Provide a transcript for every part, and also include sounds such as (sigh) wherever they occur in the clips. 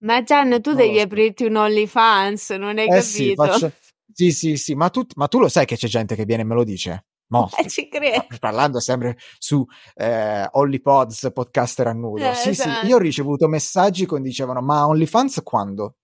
Ma Gian, tu Non devi so. aprirti un OnlyFans, non hai Eh sì, capito? faccio... Sì, sì, sì, ma tu, ma tu lo sai che c'è gente che viene e me lo dice? Mo, Eh, ci credo. parlando sempre su eh, OnlyPods, podcaster a nudo. Eh, sì, esatto. sì, io ho ricevuto messaggi che dicevano, ma OnlyFans quando?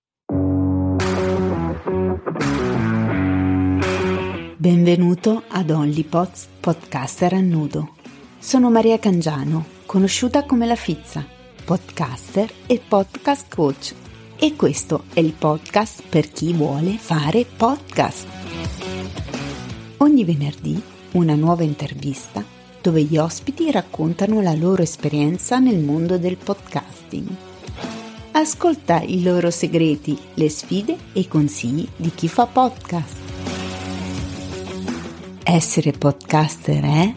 Benvenuto ad OnlyPods Podcaster a nudo. Sono Maria Cangiano, conosciuta come La Fizza, podcaster e podcast coach. E questo è il podcast per chi vuole fare podcast. Ogni venerdì una nuova intervista dove gli ospiti raccontano la loro esperienza nel mondo del podcasting. Ascolta i loro segreti, le sfide e i consigli di chi fa podcast. Essere podcaster è?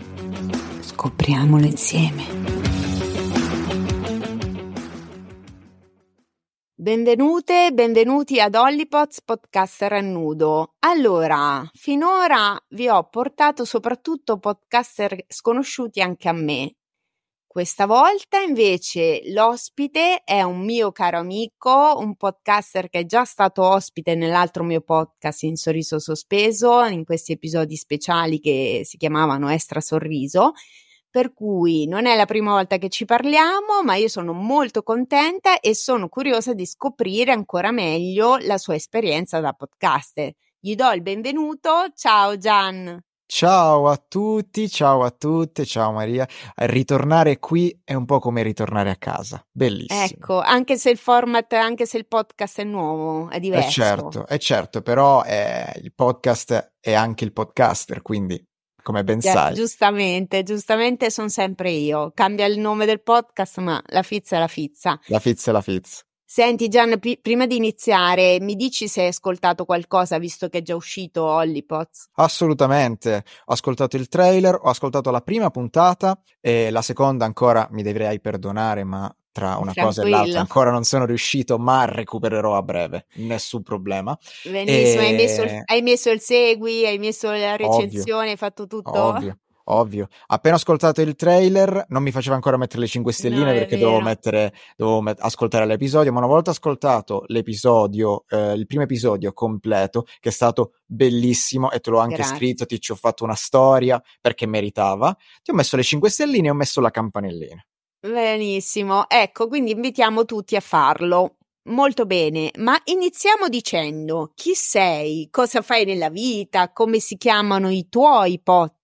Scopriamolo insieme. Benvenute, benvenuti ad Hollypots Podcaster a nudo. Allora, finora vi ho portato soprattutto podcaster sconosciuti anche a me. Questa volta invece l'ospite è un mio caro amico, un podcaster che è già stato ospite nell'altro mio podcast in Sorriso Sospeso, in questi episodi speciali che si chiamavano Extra Sorriso per cui non è la prima volta che ci parliamo, ma io sono molto contenta e sono curiosa di scoprire ancora meglio la sua esperienza da podcaster. Gli do il benvenuto. Ciao Gian. Ciao a tutti, ciao a tutte, ciao Maria. Ritornare qui è un po' come ritornare a casa. Bellissimo. Ecco, anche se il format, anche se il podcast è nuovo, è È diverso. certo, è certo, però eh, il podcast è anche il podcaster, quindi come ben Gi- sai. Giustamente, giustamente sono sempre io. Cambia il nome del podcast, ma la fizza è la fizza. La fizza è la fizza. Senti Gian, pi- prima di iniziare, mi dici se hai ascoltato qualcosa visto che è già uscito Hollypots? Assolutamente. Ho ascoltato il trailer, ho ascoltato la prima puntata e la seconda ancora mi dovrei perdonare, ma tra una cosa e Tranquillo. l'altra ancora non sono riuscito, ma recupererò a breve. Nessun problema. Benissimo, hai, messo il, E- hai messo il segui, hai messo la Ovvio. recensione, hai fatto tutto? Ovvio, ovvio. Appena ho ascoltato il trailer, non mi faceva ancora mettere le 5 stelline No, perché dovevo mettere, dovevo met- ascoltare l'episodio, ma una volta ascoltato l'episodio, eh, il primo episodio completo, che è stato bellissimo e te l'ho anche Grazie. scritto, ti ci ho fatto una storia perché meritava, ti ho messo le 5 stelline e ho messo la campanellina. Benissimo, ecco, quindi invitiamo tutti a farlo. Molto bene, ma iniziamo dicendo chi sei, cosa fai nella vita, come si chiamano i tuoi podcast,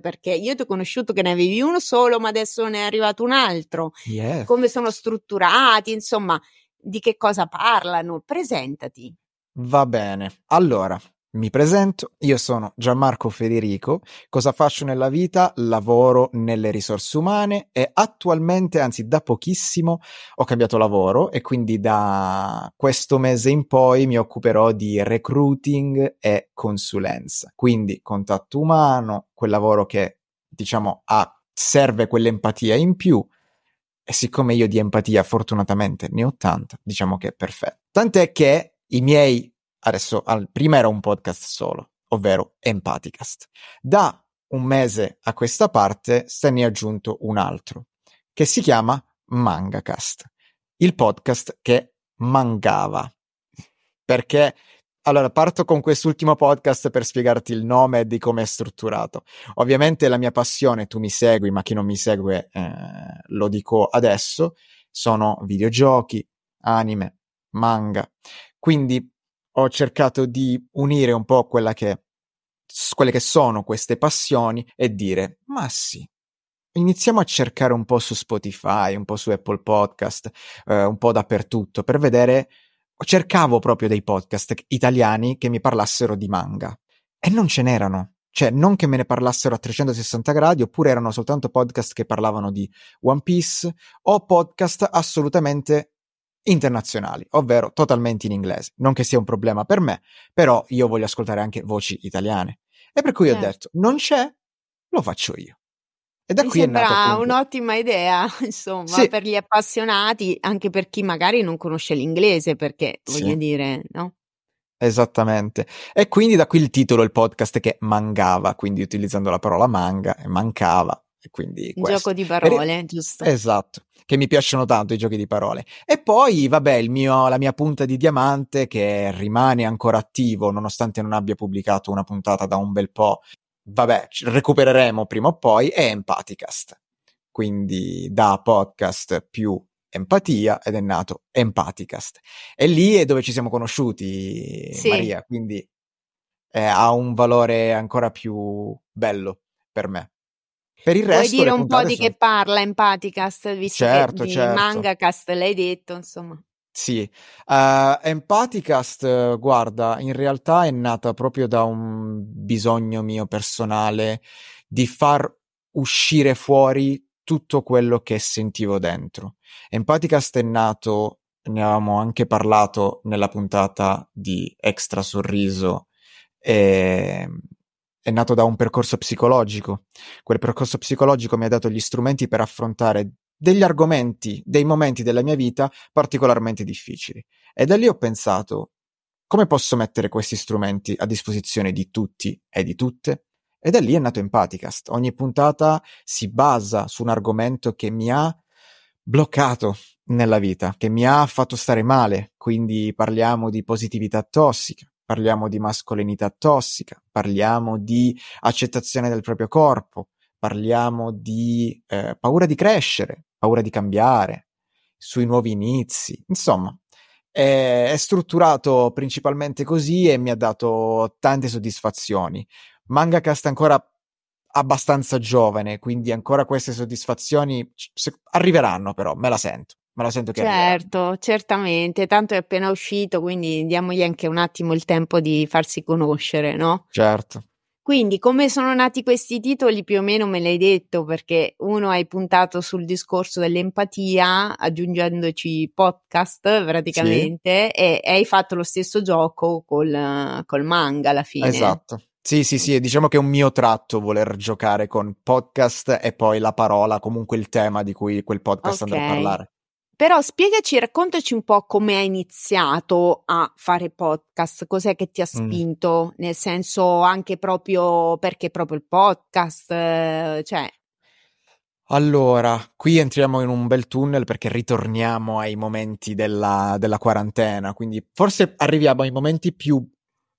perché io ti ho conosciuto che ne avevi uno solo, ma adesso ne è arrivato un altro. Yes. Come sono strutturati, insomma, di che cosa parlano? Presentati. Va bene. Allora, mi presento, io sono Gianmarco Federico, cosa faccio nella vita? Lavoro nelle risorse umane e attualmente, anzi da pochissimo, ho cambiato lavoro e quindi da questo mese in poi mi occuperò di recruiting e consulenza. Quindi contatto umano, quel lavoro che diciamo ha, serve quell'empatia in più e siccome io di empatia fortunatamente ne ho tanta, diciamo che è perfetto. Tant'è che i miei adesso al, prima era un podcast solo, ovvero Empaticast. Da un mese a questa parte se ne è aggiunto un altro che si chiama Mangacast, il podcast che mangava. Perché allora parto con quest'ultimo podcast per spiegarti il nome di come è strutturato. Ovviamente la mia passione, tu mi segui, ma chi non mi segue eh, lo dico adesso, sono videogiochi, anime, manga. Quindi ho cercato di unire un po' che, quelle che sono queste passioni e dire, ma sì, iniziamo a cercare un po' su Spotify, un po' su Apple Podcast, eh, un po' dappertutto per vedere. Cercavo proprio dei podcast italiani che mi parlassero di manga e non ce n'erano. Cioè, non che me ne parlassero a 360 gradi, oppure erano soltanto podcast che parlavano di One Piece o podcast assolutamente internazionali, ovvero totalmente in inglese. Non che sia un problema per me, però io voglio ascoltare anche voci italiane. E per cui ho Certo. detto, non c'è, lo faccio io. E da Mi qui è nato sembra appunto- un'ottima idea, (laughs) insomma, Sì. per gli appassionati, anche per chi magari non conosce l'inglese, perché Sì. voglio dire, no? Esattamente. E quindi da qui il titolo, il podcast che mangava, quindi utilizzando la parola manga e mancava Quindi Un questo. gioco di parole, Per- giusto? Esatto, che mi piacciono tanto i giochi di parole. E poi, vabbè, il mio, la mia punta di diamante che rimane ancora attivo nonostante non abbia pubblicato una puntata da un bel po'. Vabbè, recupereremo prima o poi, è Empaticast. Quindi da podcast più empatia ed è nato Empaticast. E lì è dove ci siamo conosciuti, Sì. Maria, quindi eh, ha un valore ancora più bello per me. Per il Vuoi resto dire un po' di sono- che parla Empaticast, visto Certo, che di certo. Mangacast l'hai detto, insomma. Sì, uh, Empathicast, eh, guarda, in realtà è nata proprio da un bisogno mio personale di far uscire fuori tutto quello che sentivo dentro. Empathicast è nato, ne avevamo anche parlato nella puntata di Extra Sorriso, e- è nato da un percorso psicologico. Quel percorso psicologico mi ha dato gli strumenti per affrontare degli argomenti, dei momenti della mia vita particolarmente difficili. E da lì ho pensato, come posso mettere questi strumenti a disposizione di tutti e di tutte? E da lì è nato Empathicast. Ogni puntata si basa su un argomento che mi ha bloccato nella vita, che mi ha fatto stare male. Quindi parliamo di positività tossica, parliamo di mascolinità tossica, parliamo di accettazione del proprio corpo, parliamo di eh, paura di crescere, paura di cambiare, sui nuovi inizi, insomma. È, strutturato principalmente così e mi ha dato tante soddisfazioni. Mangacast è ancora abbastanza giovane, quindi ancora queste soddisfazioni arriveranno però, me la sento, me la sento che. Certo, certamente, tanto è appena uscito, quindi diamogli anche un attimo il tempo di farsi conoscere, no? Certo. Quindi, come sono nati questi titoli, più o meno me l'hai detto, perché uno hai puntato sul discorso dell'empatia, aggiungendoci podcast praticamente, e, e hai fatto lo stesso gioco col, col manga alla fine. Esatto. Sì, sì, sì, diciamo che è un mio tratto voler giocare con podcast e poi la parola, comunque il tema di cui quel podcast andrà a parlare. Però spiegaci, raccontaci un po' come hai iniziato a fare podcast, cos'è che ti ha Mm. spinto, nel senso anche proprio perché proprio il podcast, eh, cioè, Allora, qui entriamo in un bel tunnel perché ritorniamo ai momenti della, della quarantena, quindi forse arriviamo ai momenti più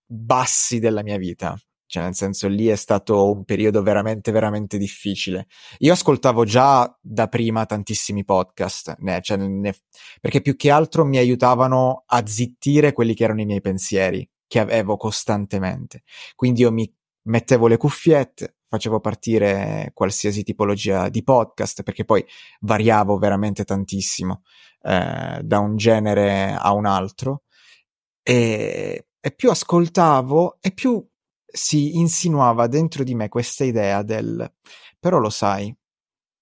bassi della mia vita. Cioè, nel senso, lì è stato un periodo veramente, veramente difficile. Io ascoltavo già da prima tantissimi podcast, ne- cioè, ne- perché più che altro mi aiutavano a zittire quelli che erano i miei pensieri, che avevo costantemente. Quindi io mi mettevo le cuffiette, facevo partire qualsiasi tipologia di podcast, perché poi variavo veramente tantissimo eh, da un genere a un altro. E, e più ascoltavo e più si insinuava dentro di me questa idea del però lo sai,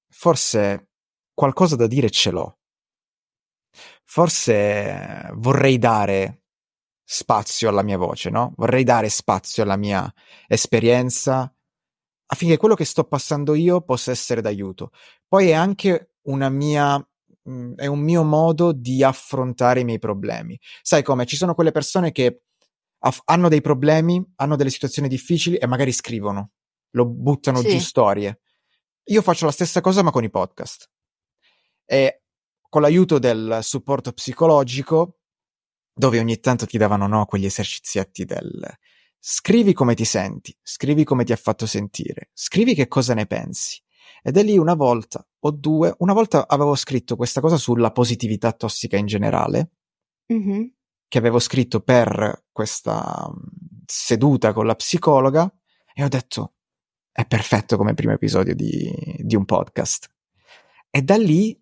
forse qualcosa da dire ce l'ho. Forse vorrei dare spazio alla mia voce, no? Vorrei dare spazio alla mia esperienza affinché quello che sto passando io possa essere d'aiuto. Poi è anche una mia mh, è un mio modo di affrontare i miei problemi. Sai come? Ci sono quelle persone che aff- hanno dei problemi, hanno delle situazioni difficili e magari scrivono, lo buttano Sì. giù storie. Io faccio la stessa cosa ma con i podcast. E con l'aiuto del supporto psicologico, dove ogni tanto ti davano no, quegli esercizietti del scrivi come ti senti, scrivi come ti ha fatto sentire, scrivi che cosa ne pensi. Ed è lì una volta o due, una volta avevo scritto questa cosa sulla positività tossica in generale, Mhm. Che avevo scritto per questa mm, seduta con la psicologa e ho detto è perfetto come primo episodio di, di un podcast. E da lì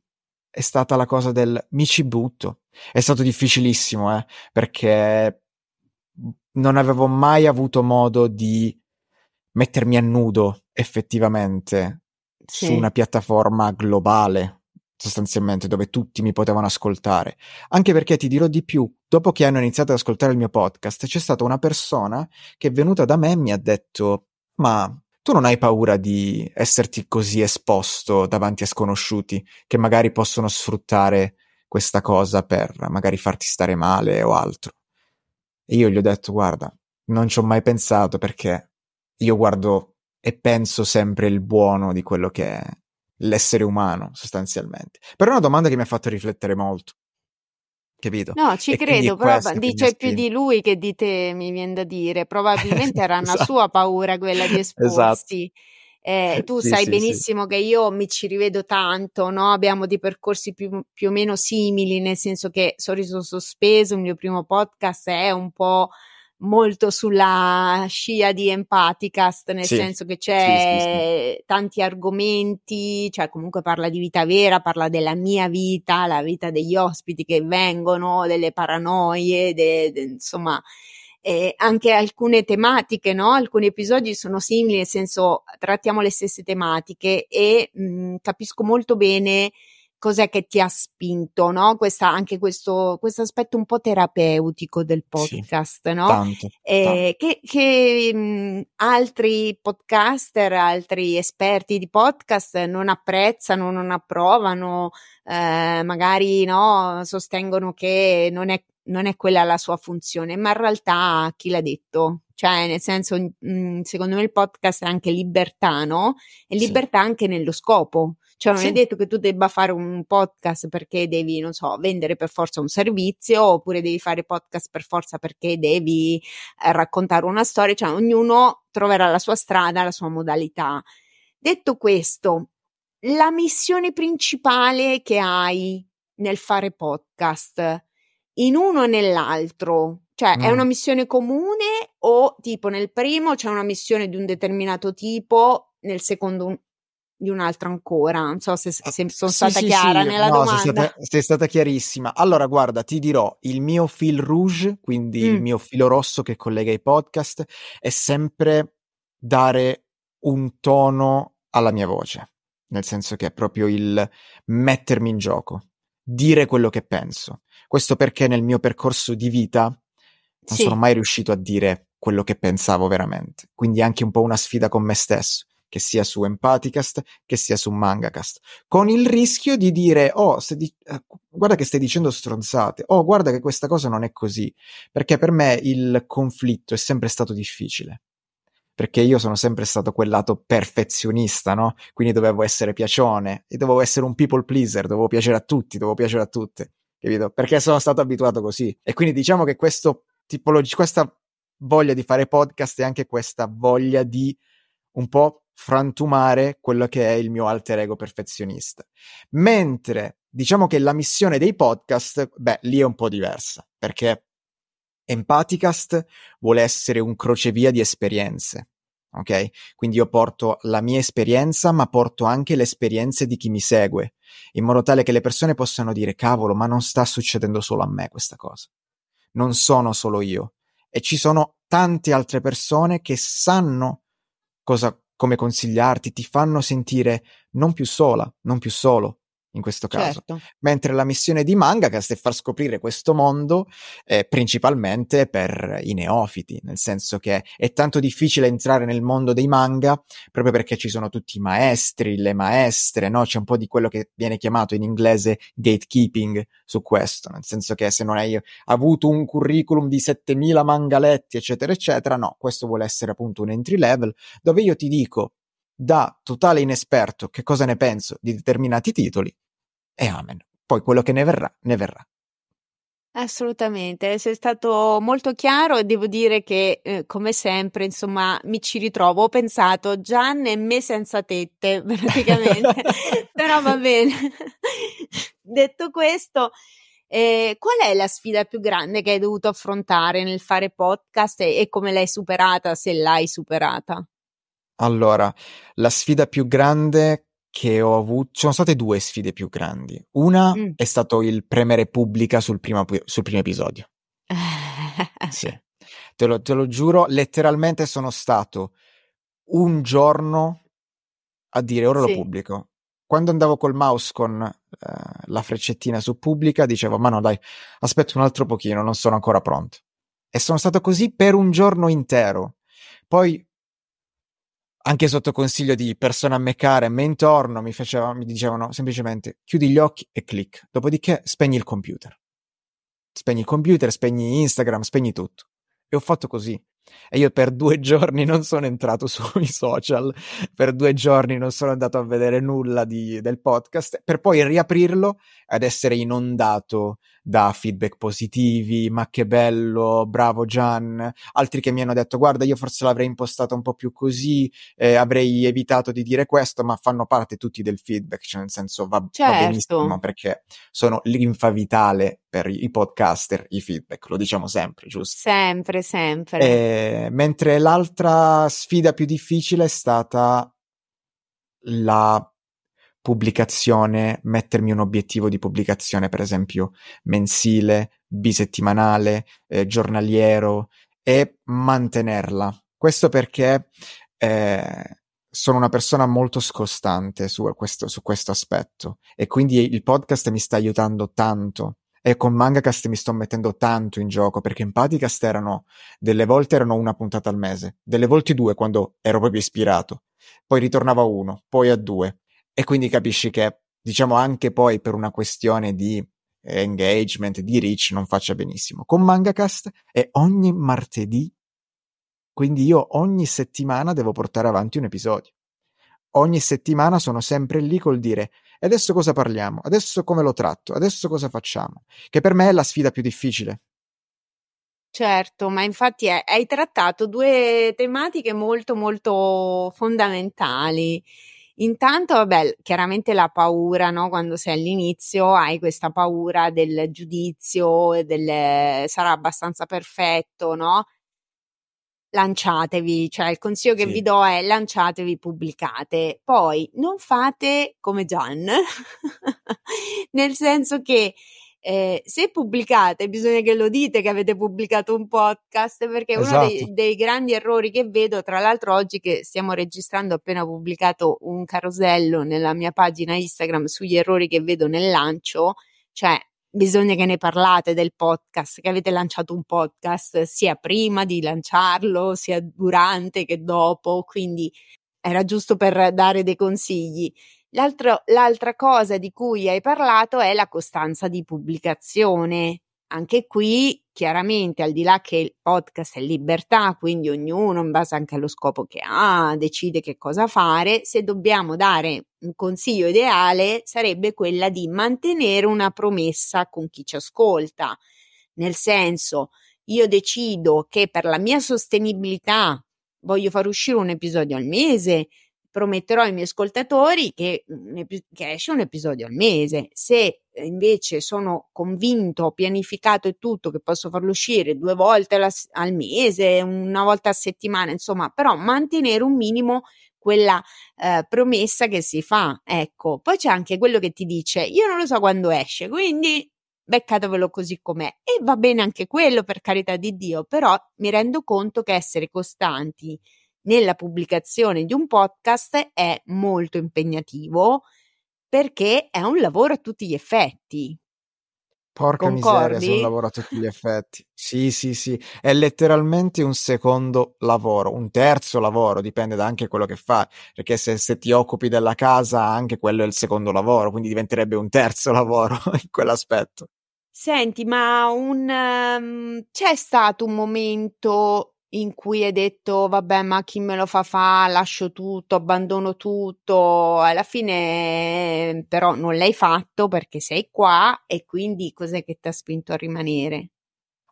è stata la cosa del mi ci butto. È stato difficilissimo, eh, perché non avevo mai avuto modo di mettermi a nudo effettivamente Sì. su una piattaforma globale, sostanzialmente, dove tutti mi potevano ascoltare. Anche perché ti dirò di più, dopo che hanno iniziato ad ascoltare il mio podcast, c'è stata una persona che è venuta da me e mi ha detto: Ma tu non hai paura di esserti così esposto davanti a sconosciuti che magari possono sfruttare questa cosa per magari farti stare male o altro? E io gli ho detto: Guarda, non ci ho mai pensato perché io guardo e penso sempre il buono di quello che, l'essere umano, sostanzialmente. Però è una domanda che mi ha fatto riflettere molto. Capito? No, ci e credo, però dice più di lui che di te, mi viene da dire. Probabilmente era una esatto. sua paura quella di (laughs) esatto. esporsi. Esatto. Eh, tu sì, sai sì, benissimo sì. che io mi ci rivedo tanto, no? Abbiamo dei percorsi più, più, o meno simili, nel senso che Sorriso Sospeso, il mio primo podcast, è un po' molto sulla scia di Empaticast, nel sì, senso che c'è sì, sì, tanti argomenti, cioè comunque parla di vita vera, parla della mia vita, la vita degli ospiti che vengono, delle paranoie, de, de, insomma, eh, anche alcune tematiche, no? Alcuni episodi sono simili, nel senso trattiamo le stesse tematiche e mh, capisco molto bene cos'è che ti ha spinto, no? Questa, anche questo, questo aspetto un po' terapeutico del podcast, sì, no? Tanto, eh, tanto. Che, che mh, altri podcaster, altri esperti di podcast non apprezzano, non approvano, eh, magari no, sostengono che non è, non è quella la sua funzione, ma in realtà chi l'ha detto? Cioè, nel senso, mh, secondo me il podcast è anche libertà, no? E libertà sì. anche nello scopo. Cioè, non sì. è detto che tu debba fare un podcast perché devi, non so, vendere per forza un servizio, oppure devi fare podcast per forza perché devi eh, raccontare una storia. Cioè, ognuno troverà la sua strada, la sua modalità. Detto questo, la missione principale che hai nel fare podcast, in uno e nell'altro, cioè mm. è una missione comune o tipo nel primo c'è una missione di un determinato tipo, nel secondo di un'altra ancora. Non so se, se sono sì, stata sì, chiara sì. nella no, domanda. Sei stata, sei stata, chiarissima. Allora, guarda, ti dirò, il mio fil rouge, quindi mm. il mio filo rosso che collega i podcast, è sempre dare un tono alla mia voce. Nel senso che è proprio il mettermi in gioco, dire quello che penso. Questo perché nel mio percorso di vita non sono mai riuscito a dire quello che pensavo veramente. Quindi anche un po' una sfida con me stesso che sia su Empaticast, che sia su Mangacast, con il rischio di dire, oh, di- eh, guarda che stai dicendo stronzate, oh, guarda che questa cosa non è così, perché per me il conflitto è sempre stato difficile. Perché io sono sempre stato quel lato perfezionista, no? Quindi dovevo essere piacione e dovevo essere un people pleaser, dovevo piacere a tutti, dovevo piacere a tutte, capito? Perché sono stato abituato così. E quindi diciamo che questo tipologia, questa voglia di fare podcast e anche questa voglia di un po' frantumare quello che è il mio alter ego perfezionista. Mentre diciamo che la missione dei podcast, beh, lì è un po' diversa, perché Empaticast vuole essere un crocevia di esperienze. Ok? Quindi io porto la mia esperienza, ma porto anche le esperienze di chi mi segue, in modo tale che le persone possano dire: cavolo, ma non sta succedendo solo a me questa cosa. Non sono solo io. E ci sono tante altre persone che sanno cosa come consigliarti, ti fanno sentire non più sola, non più solo, in questo caso. Certo. Mentre la missione di Mangacast è far scoprire questo mondo eh, principalmente per i neofiti, nel senso che è tanto difficile entrare nel mondo dei manga proprio perché ci sono tutti i maestri, le maestre, no? C'è un po' di quello che viene chiamato in inglese gatekeeping su questo, nel senso che se non hai avuto un curriculum di 7000 mangaletti, eccetera, eccetera, no, questo vuole essere appunto un entry level dove io ti dico da totale inesperto che cosa ne penso di determinati titoli e amen. Poi quello che ne verrà, ne verrà. Assolutamente, sei stato molto chiaro e devo dire che, eh, come sempre, insomma, mi ci ritrovo. Ho pensato Gian e me senza tette, (laughs) praticamente, (laughs) però va bene. Detto questo, eh, qual è la sfida più grande che hai dovuto affrontare nel fare podcast e, e come l'hai superata, se l'hai superata? Allora, la sfida più grande che ho avuto, ci sono state due sfide più grandi. Una mm. è stato il premere pubblica sul primo, sul primo episodio. (laughs) sì, te lo, te lo giuro, letteralmente sono stato un giorno a dire ora sì. lo pubblico. Quando andavo col mouse con uh, la freccettina su pubblica, dicevo: Ma no, dai, aspetta un altro pochino, non sono ancora pronto. E sono stato così per un giorno intero. Poi anche sotto consiglio di persone a me care, me intorno, mi, faceva, mi dicevano semplicemente chiudi gli occhi e clic, dopodiché spegni il computer. Spegni il computer, spegni Instagram, spegni tutto. E ho fatto così. E io per due (laughs) giorni non sono entrato sui social, per due giorni non sono andato a vedere nulla di, del podcast, per poi riaprirlo ed essere inondato da feedback positivi, ma che bello, bravo Gian, altri che mi hanno detto guarda io forse l'avrei impostata un po' più così, eh, avrei evitato di dire questo, ma fanno parte tutti del feedback, cioè nel senso va, certo. va benissimo perché sono linfa vitale per i podcaster, i feedback, lo diciamo sempre, giusto? Sempre, sempre. Eh, mentre l'altra sfida più difficile è stata la pubblicazione, mettermi un obiettivo di pubblicazione, per esempio mensile, bisettimanale, eh, giornaliero e mantenerla. Questo perché eh, sono una persona molto scostante su questo, su questo aspetto e quindi il podcast mi sta aiutando tanto. E con Mangacast mi sto mettendo tanto in gioco perché in Paticast erano delle volte erano una puntata al mese, delle volte due quando ero proprio ispirato, poi ritornava uno, poi a due, e quindi capisci che, diciamo, anche poi per una questione di engagement, di reach, non faccia benissimo. Con Mangacast è ogni martedì, quindi io ogni settimana devo portare avanti un episodio. Ogni settimana sono sempre lì col dire e adesso cosa parliamo? Adesso come lo tratto? Adesso cosa facciamo? Che per me è la sfida più difficile. Certo, ma infatti hai trattato due tematiche molto molto fondamentali Intanto, vabbè, chiaramente la paura, no? Quando sei all'inizio hai questa paura del giudizio, del sarà abbastanza perfetto, no? Lanciatevi, cioè il consiglio che sì. vi do è lanciatevi, pubblicate. Poi non fate come Gian, (laughs) nel senso che eh, se pubblicate, bisogna che lo dite che avete pubblicato un podcast, perché esatto. uno dei, esatto. dei, grandi errori che vedo, tra l'altro oggi che stiamo registrando, ho appena pubblicato un carosello nella mia pagina Instagram sugli errori che vedo nel lancio, cioè bisogna che ne parlate del podcast, che avete lanciato un podcast sia prima di lanciarlo, sia durante che dopo, quindi era giusto per dare dei consigli. L'altro, l'altra cosa di cui hai parlato è la costanza di pubblicazione. Anche qui, chiaramente, al di là che il podcast è libertà, quindi ognuno, in base anche allo scopo che ha, decide che cosa fare, se dobbiamo dare un consiglio ideale sarebbe quella di mantenere una promessa con chi ci ascolta. Nel senso, io decido che per la mia sostenibilità voglio far uscire un episodio al mese, prometterò ai miei ascoltatori che, che, esce un episodio al mese. Se invece sono convinto, ho pianificato e tutto, che posso farlo uscire due volte alla, al mese, una volta a settimana, insomma, però mantenere un minimo quella eh, promessa che si fa. Ecco, poi c'è anche quello che ti dice: Io non lo so quando esce, quindi beccatevelo così com'è. E va bene anche quello, per carità di Dio, però mi rendo conto che essere costanti nella pubblicazione di un podcast è molto impegnativo perché è un lavoro a tutti gli effetti. Porca Concordi? miseria, se un lavoro a tutti gli effetti. Sì, sì, sì, è letteralmente un secondo lavoro, un terzo lavoro, dipende da anche quello che fai, perché se, se, ti occupi della casa anche quello è il secondo lavoro, quindi diventerebbe un terzo (laughs) lavoro in quell'aspetto. Senti, ma un, um, c'è stato un momento in cui hai detto vabbè ma chi me lo fa fa, lascio tutto, abbandono tutto, alla fine però non l'hai fatto perché sei qua e quindi cos'è che ti ha spinto a rimanere?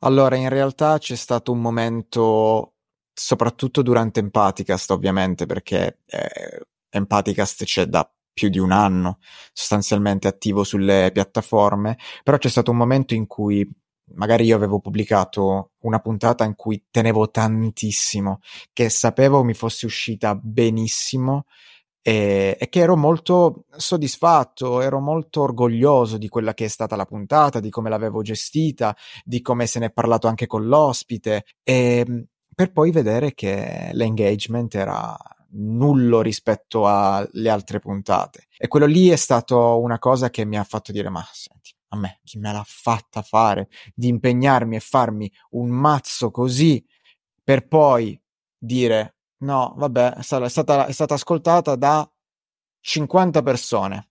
Allora in realtà c'è stato un momento soprattutto durante Empaticast ovviamente perché eh, Empaticast c'è da più di un anno sostanzialmente attivo sulle piattaforme, però c'è stato un momento in cui magari io avevo pubblicato una puntata in cui tenevo tantissimo, che sapevo mi fosse uscita benissimo e, e, che ero molto soddisfatto, ero molto orgoglioso di quella che è stata la puntata, di come l'avevo gestita, di come se ne è parlato anche con l'ospite, e, per poi vedere che l'engagement era nullo rispetto alle altre puntate. E quello lì è stato una cosa che mi ha fatto dire: Ma senti, a me chi me l'ha fatta fare di impegnarmi e farmi un mazzo così per poi dire no, vabbè, è stata, è stata ascoltata da 50 persone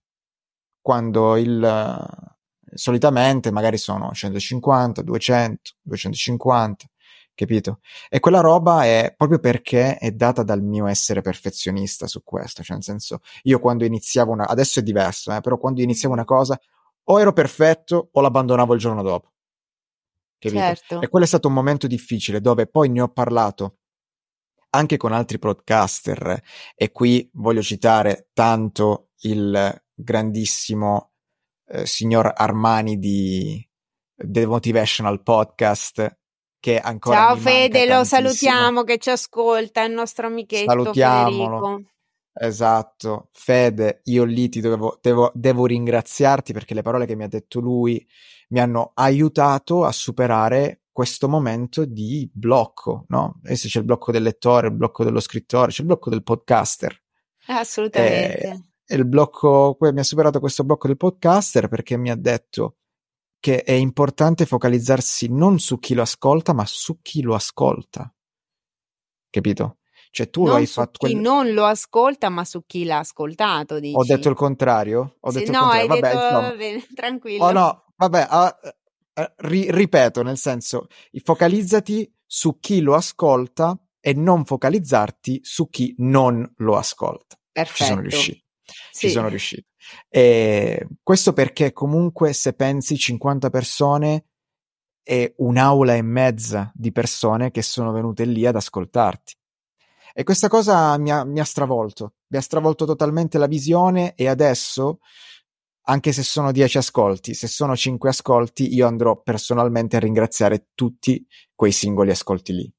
quando il solitamente magari sono 150, 200, 250 capito? E quella roba è proprio perché è data dal mio essere perfezionista su questo, cioè nel senso, io quando iniziavo una, adesso è diverso, eh, però quando iniziavo una cosa o ero perfetto o l'abbandonavo il giorno dopo. Certo. E quello è stato un momento difficile dove poi ne ho parlato anche con altri podcaster e qui voglio citare tanto il grandissimo eh, signor Armani di The Motivational Podcast che ancora Ciao Fede, lo salutiamo che ci ascolta, il nostro amichetto Salutiamolo. Federico. Esatto, Fede, io lì ti dovevo, devo, devo ringraziarti perché le parole che mi ha detto lui mi hanno aiutato a superare questo momento di blocco, no? Adesso c'è il blocco del lettore, il blocco dello scrittore, c'è il blocco del podcaster. Assolutamente. E, e il blocco, mi ha superato questo blocco del podcaster perché mi ha detto che è importante focalizzarsi non su chi lo ascolta, ma su chi lo ascolta. Capito? Cioè tu non hai fatto chi quel... non lo ascolta, ma su chi l'ha ascoltato. Dici. Ho detto il contrario? Ho detto no, il contrario. hai vabbè, detto... Bene, (laughs) tranquillo. Oh no, vabbè, uh, eh, ri- ripeto, nel senso, focalizzati su chi lo ascolta e non focalizzarti su chi non lo ascolta. Perfetto. Ci sono riuscito. Sì. Ci sono riuscito. E questo perché comunque se pensi 50 persone è un'aula e mezza di persone che sono venute lì ad ascoltarti. E questa cosa mi ha, mi ha stravolto, mi ha stravolto totalmente la visione e adesso anche se sono 10 ascolti, se sono 5 ascolti, io andrò personalmente a ringraziare tutti quei singoli ascolti lì.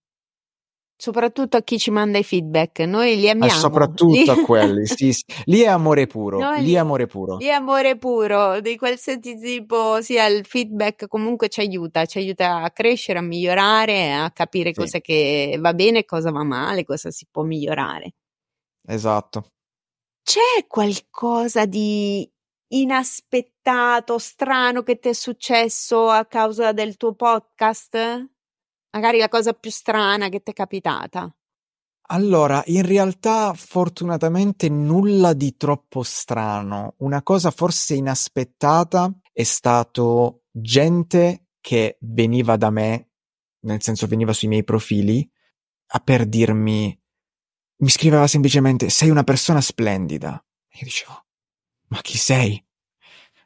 Soprattutto a chi ci manda i feedback, noi li amiamo. Eh, soprattutto lì... a quelli, sì, sì, Lì è amore puro, noi lì è amore puro. Lì è amore puro, di qualsiasi tipo sia il feedback comunque ci aiuta, ci aiuta a crescere, a migliorare, a capire sì. cosa che va bene, cosa va male, cosa si può migliorare. Esatto. C'è qualcosa di inaspettato, strano che ti è successo a causa del tuo podcast? Magari la cosa più strana che ti è capitata? Allora, in realtà fortunatamente nulla di troppo strano. Una cosa forse inaspettata è stato gente che veniva da me, nel senso veniva sui miei profili, a per dirmi, mi scriveva semplicemente sei una persona splendida. E io dicevo, ma chi sei?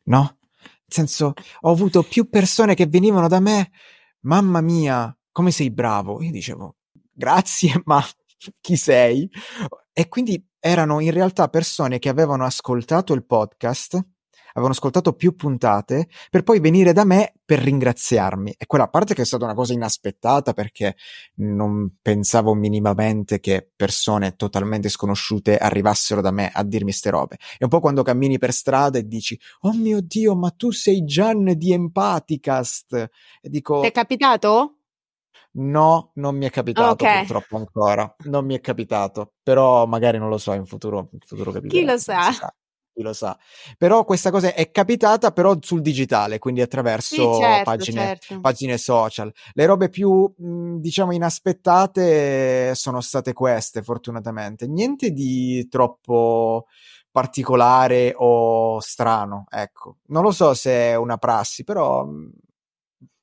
No? Nel senso, ho avuto più persone che venivano da me, mamma mia, come sei bravo. Io dicevo, grazie, (laughs) ma chi sei? E quindi erano in realtà persone che avevano ascoltato il podcast avevano ascoltato più puntate per poi venire da me per ringraziarmi. E quella parte che è stata una cosa inaspettata perché non pensavo minimamente che persone totalmente sconosciute arrivassero da me a dirmi ste robe. È un po' quando cammini per strada e dici, oh mio Dio, ma tu sei Gian di Empaticast. E dico... Ti è capitato? No, non mi è capitato okay. purtroppo ancora. Non mi è capitato, però magari non lo so in futuro. In futuro Chi lo sa? chi lo sa. Però questa cosa è capitata però sul digitale, quindi attraverso sì, certo, pagine, certo. pagine, social. Le robe più, diciamo, inaspettate sono state queste, fortunatamente. Niente di troppo particolare o strano, ecco. Non lo so se è una prassi, però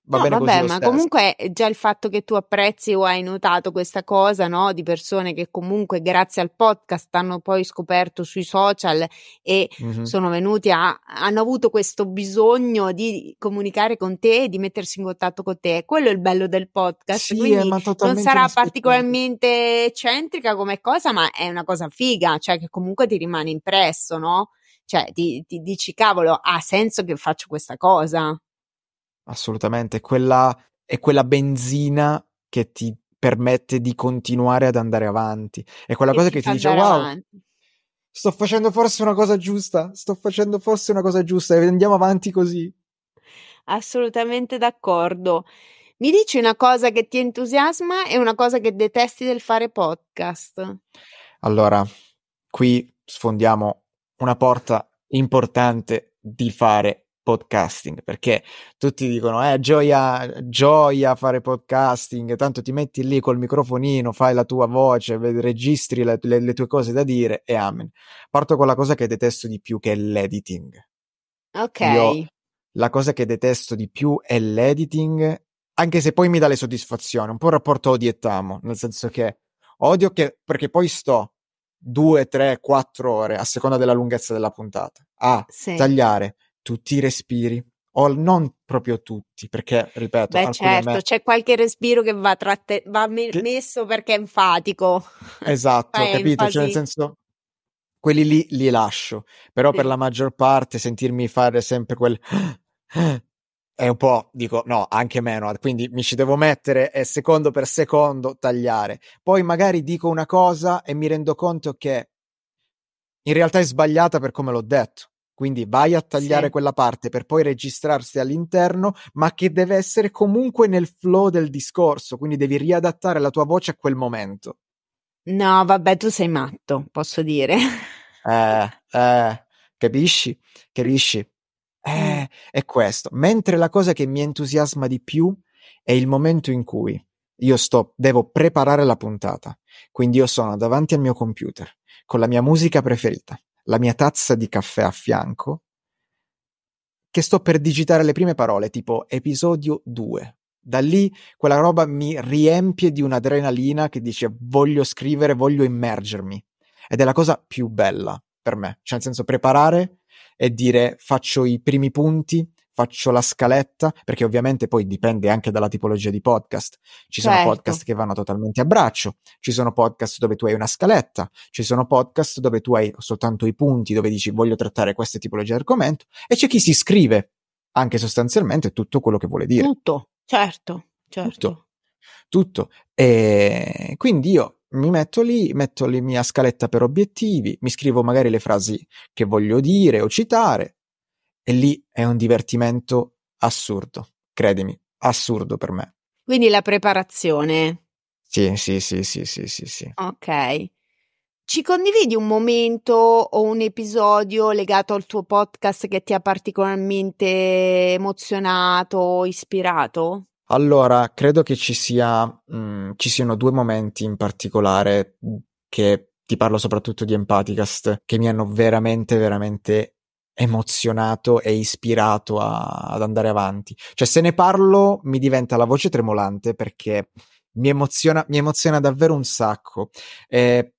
Va no, bene vabbè, ma comunque già il fatto che tu apprezzi o hai notato questa cosa, no? Di persone che comunque grazie al podcast hanno poi scoperto sui social e mm-hmm. sono venuti a, hanno avuto questo bisogno di comunicare con te e di mettersi in contatto con te. Quello è il bello del podcast. Sì, Quindi non sarà particolarmente eccentrica come cosa, ma è una cosa figa, cioè che comunque ti rimane impresso, no? Cioè, ti, ti dici, cavolo, ha senso che faccio questa cosa assolutamente. Quella, è quella benzina che ti permette di continuare ad andare avanti. È quella che cosa che ti dice: Wow, avanti. sto facendo forse una cosa giusta. Sto facendo forse una cosa giusta e andiamo avanti così. Assolutamente d'accordo. Mi dici una cosa che ti entusiasma e una cosa che detesti del fare podcast? Allora, qui sfondiamo una porta importante di fare podcasting perché tutti dicono eh gioia gioia fare podcasting tanto ti metti lì col microfonino fai la tua voce registri le, le, le tue cose da dire e amen. Parto con la cosa che detesto di più che è l'editing. Ok. Io, la cosa che detesto di più è l'editing anche se poi mi dà le soddisfazioni, un po' il rapporto odio e tamo, nel senso che odio che, perché poi sto due, tre, quattro ore a seconda della lunghezza della puntata a sì. tagliare tutti i respiri, o non proprio tutti, perché ripeto, Beh, certo, me... c'è qualche respiro che va, tratte... va me- che... messo perché è enfatico. (laughs) Esatto, capito? Cioè, nel senso, quelli lì li lascio, però sì. per la maggior parte sentirmi fare sempre quel è un po', dico, no, anche meno, quindi mi ci devo mettere e secondo per secondo tagliare. Poi magari dico una cosa e mi rendo conto che in realtà è sbagliata per come l'ho detto. Quindi vai a tagliare sì. quella parte per poi registrarsi all'interno, ma che deve essere comunque nel flow del discorso, quindi devi riadattare la tua voce a quel momento. No, vabbè, tu sei matto, posso dire. Eh, eh, capisci? Capisci? Eh, è questo. Mentre la cosa che mi entusiasma di più è il momento in cui io sto, devo preparare la puntata. Quindi io sono davanti al mio computer con la mia musica preferita, la mia tazza di caffè a fianco, che sto per digitare le prime parole, tipo episodio 2. Da lì quella roba mi riempie di un'adrenalina che dice voglio scrivere, voglio immergermi. Ed è la cosa più bella per me, cioè nel senso preparare e dire faccio i primi punti, faccio la scaletta, perché ovviamente poi dipende anche dalla tipologia di podcast. Ci certo. sono podcast che vanno totalmente a braccio, ci sono podcast dove tu hai una scaletta, ci sono podcast dove tu hai soltanto i punti, dove dici voglio trattare queste tipologie di argomento, e c'è chi si scrive anche sostanzialmente tutto quello che vuole dire. Tutto, certo, certo. Tutto. Tutto. E quindi io mi metto lì, metto la mia scaletta per obiettivi, mi scrivo magari le frasi che voglio dire o citare e lì è un divertimento assurdo, credimi, assurdo per me. Quindi la preparazione. Sì, sì, sì, sì, sì, sì, sì. Ok. Ci condividi un momento o un episodio legato al tuo podcast che ti ha particolarmente emozionato, ispirato? Allora, credo che ci sia, mh, mm, ci siano due momenti in particolare che ti parlo soprattutto di Empathicast, che mi hanno veramente, veramente emozionato e ispirato a, ad andare avanti. Cioè, se ne parlo mi diventa la voce tremolante perché mi emoziona, mi emoziona davvero un sacco. Eh,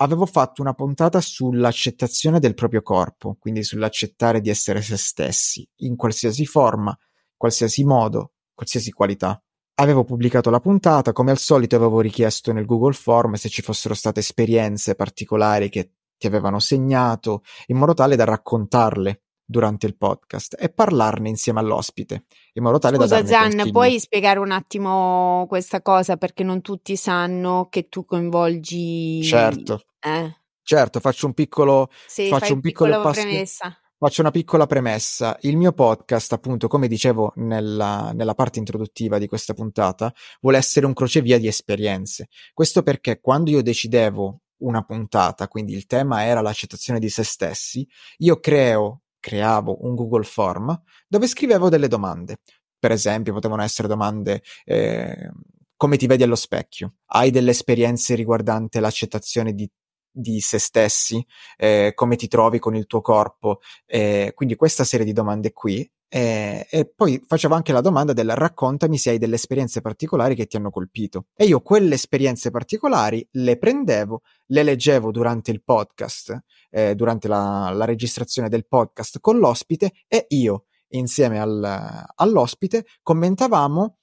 avevo fatto una puntata sull'accettazione del proprio corpo, quindi sull'accettare di essere se stessi, in qualsiasi forma, qualsiasi modo, qualsiasi qualità. Avevo pubblicato la puntata, come al solito avevo richiesto nel Google Form se ci fossero state esperienze particolari che ti avevano segnato, in modo tale da raccontarle durante il podcast e parlarne insieme all'ospite, in modo tale Scusa, da Gian, consigli. puoi spiegare un attimo questa cosa perché non tutti sanno che tu coinvolgi Certo. Eh. Certo, faccio un piccolo sì, faccio un piccolo passo, premessa. Faccio una piccola premessa. Il mio podcast, appunto, come dicevo nella, nella, parte introduttiva di questa puntata, vuole essere un crocevia di esperienze. Questo perché quando io decidevo una puntata, quindi il tema era l'accettazione di se stessi, io creo, creavo un Google Form dove scrivevo delle domande. Per esempio, potevano essere domande eh, come ti vedi allo specchio? Hai delle esperienze riguardanti l'accettazione di di se stessi, eh, come ti trovi con il tuo corpo, eh, quindi questa serie di domande qui. Eh, e poi facevo anche la domanda del raccontami se hai delle esperienze particolari che ti hanno colpito. E io quelle esperienze particolari le prendevo, le leggevo durante il podcast, eh, durante la, la, registrazione del podcast con l'ospite e io, insieme al, all'ospite, commentavamo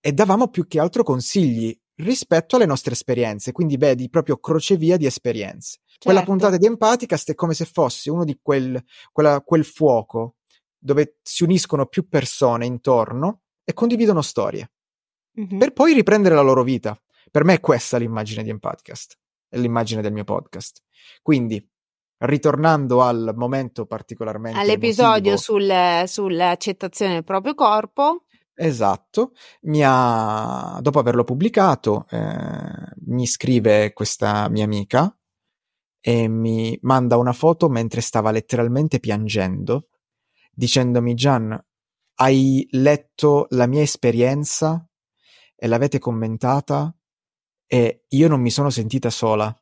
e davamo più che altro consigli rispetto alle nostre esperienze, quindi vedi proprio crocevia di esperienze. Certo. Quella puntata di Empaticast è come se fosse uno di quel, quella, quel fuoco dove si uniscono più persone intorno e condividono storie, mm-hmm. per poi riprendere la loro vita. Per me è questa l'immagine di Empaticast, è l'immagine del mio podcast. Quindi, ritornando al momento particolarmente all'episodio sul, sull'accettazione del proprio corpo Esatto, mi ha, dopo averlo pubblicato, eh, mi scrive questa mia amica e mi manda una foto mentre stava letteralmente piangendo, dicendomi Gian, hai letto la mia esperienza e l'avete commentata e io non mi sono sentita sola,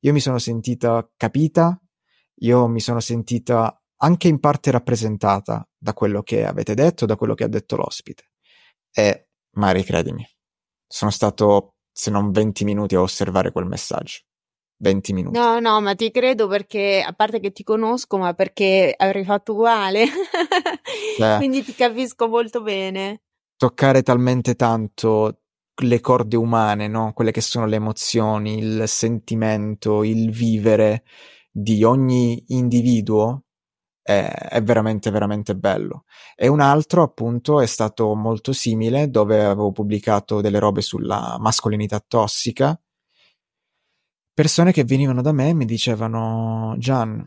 io mi sono sentita capita, io mi sono sentita anche in parte rappresentata da quello che avete detto, da quello che ha detto l'ospite. E Mari, credimi, sono stato, se non 20 minuti a osservare quel messaggio. 20 minuti. No, no, ma ti credo perché, a parte che ti conosco, ma perché avrei fatto uguale. Eh, (laughs) Quindi ti capisco molto bene. Toccare talmente tanto le corde umane, no? Quelle che sono le emozioni, il sentimento, il vivere di ogni individuo è, è veramente, veramente bello. E un altro, appunto, è stato molto simile, dove avevo pubblicato delle robe sulla mascolinità tossica persone che venivano da me e mi dicevano Gian,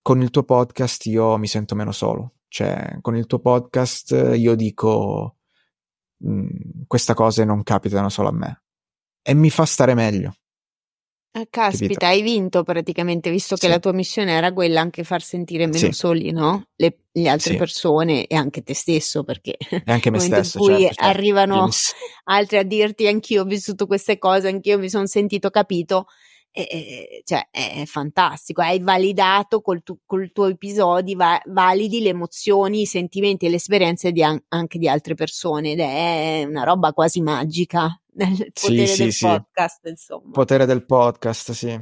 con il tuo podcast io mi sento meno solo, cioè con il tuo podcast io dico mh, queste cose non capitano solo a me e mi fa stare meglio. Ah, caspita, Capito? hai vinto praticamente, visto che sì. la tua missione era quella anche far sentire meno sì. soli, no? Le, le altre sì. persone e anche te stesso, perché e anche (laughs) me stesso, in cui certo, certo. arrivano yes. (laughs) altri a dirti anch'io ho vissuto queste cose, anch'io mi sono sentito capito eh, cioè, è fantastico, hai validato col, tu, col tuo episodio, va, validi le emozioni, i sentimenti e le esperienze di an- anche di altre persone ed è una roba quasi magica (laughs) nel potere sì, del sì, podcast, sì. insomma. Potere del podcast, sì.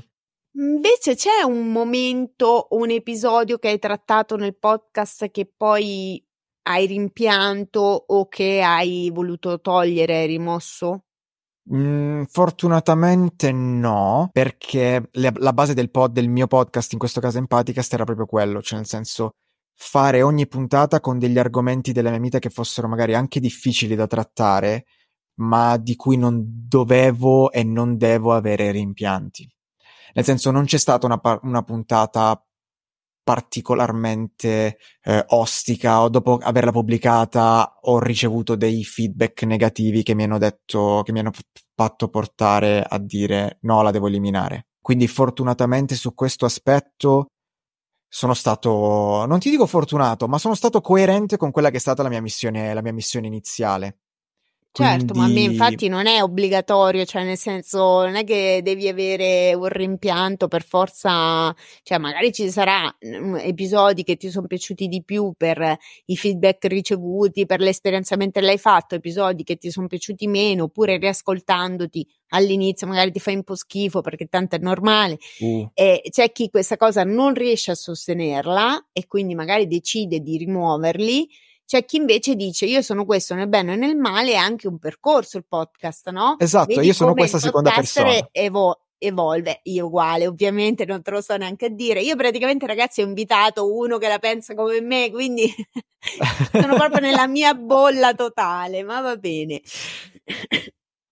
Invece c'è un momento, un episodio che hai trattato nel podcast che poi hai rimpianto o che hai voluto togliere, rimosso? Mm, fortunatamente no, perché le, la base del, pod, del mio podcast, in questo caso Empaticast, era proprio quello, cioè nel senso fare ogni puntata con degli argomenti della mia vita che fossero magari anche difficili da trattare, ma di cui non dovevo e non devo avere rimpianti. Nel senso, non c'è stata una, una puntata particolarmente eh, ostica o dopo averla pubblicata ho ricevuto dei feedback negativi che mi hanno detto, che mi hanno fatto portare a dire no, la devo eliminare. Quindi fortunatamente su questo aspetto sono stato, non ti dico fortunato, ma sono stato coerente con quella che è stata la mia missione, la mia missione iniziale. Certo, Quindi... ma a me infatti non è obbligatorio, cioè nel senso non è che devi avere un rimpianto per forza, cioè magari ci saranno mm, episodi che ti sono piaciuti di più per i feedback ricevuti, per l'esperienza mentre l'hai fatto, episodi che ti sono piaciuti meno, oppure riascoltandoti all'inizio magari ti fai un po' schifo perché tanto è normale uh. e c'è chi questa cosa non riesce a sostenerla e quindi magari decide di rimuoverli c'è chi invece dice io sono questo nel bene e nel male, è anche un percorso il podcast, no? Esatto, Vedi io sono questa seconda persona. Evo- evolve, io uguale, ovviamente non te lo so neanche a dire. Io praticamente ragazzi ho invitato uno che la pensa come me, quindi (laughs) sono proprio nella mia bolla totale, ma va bene.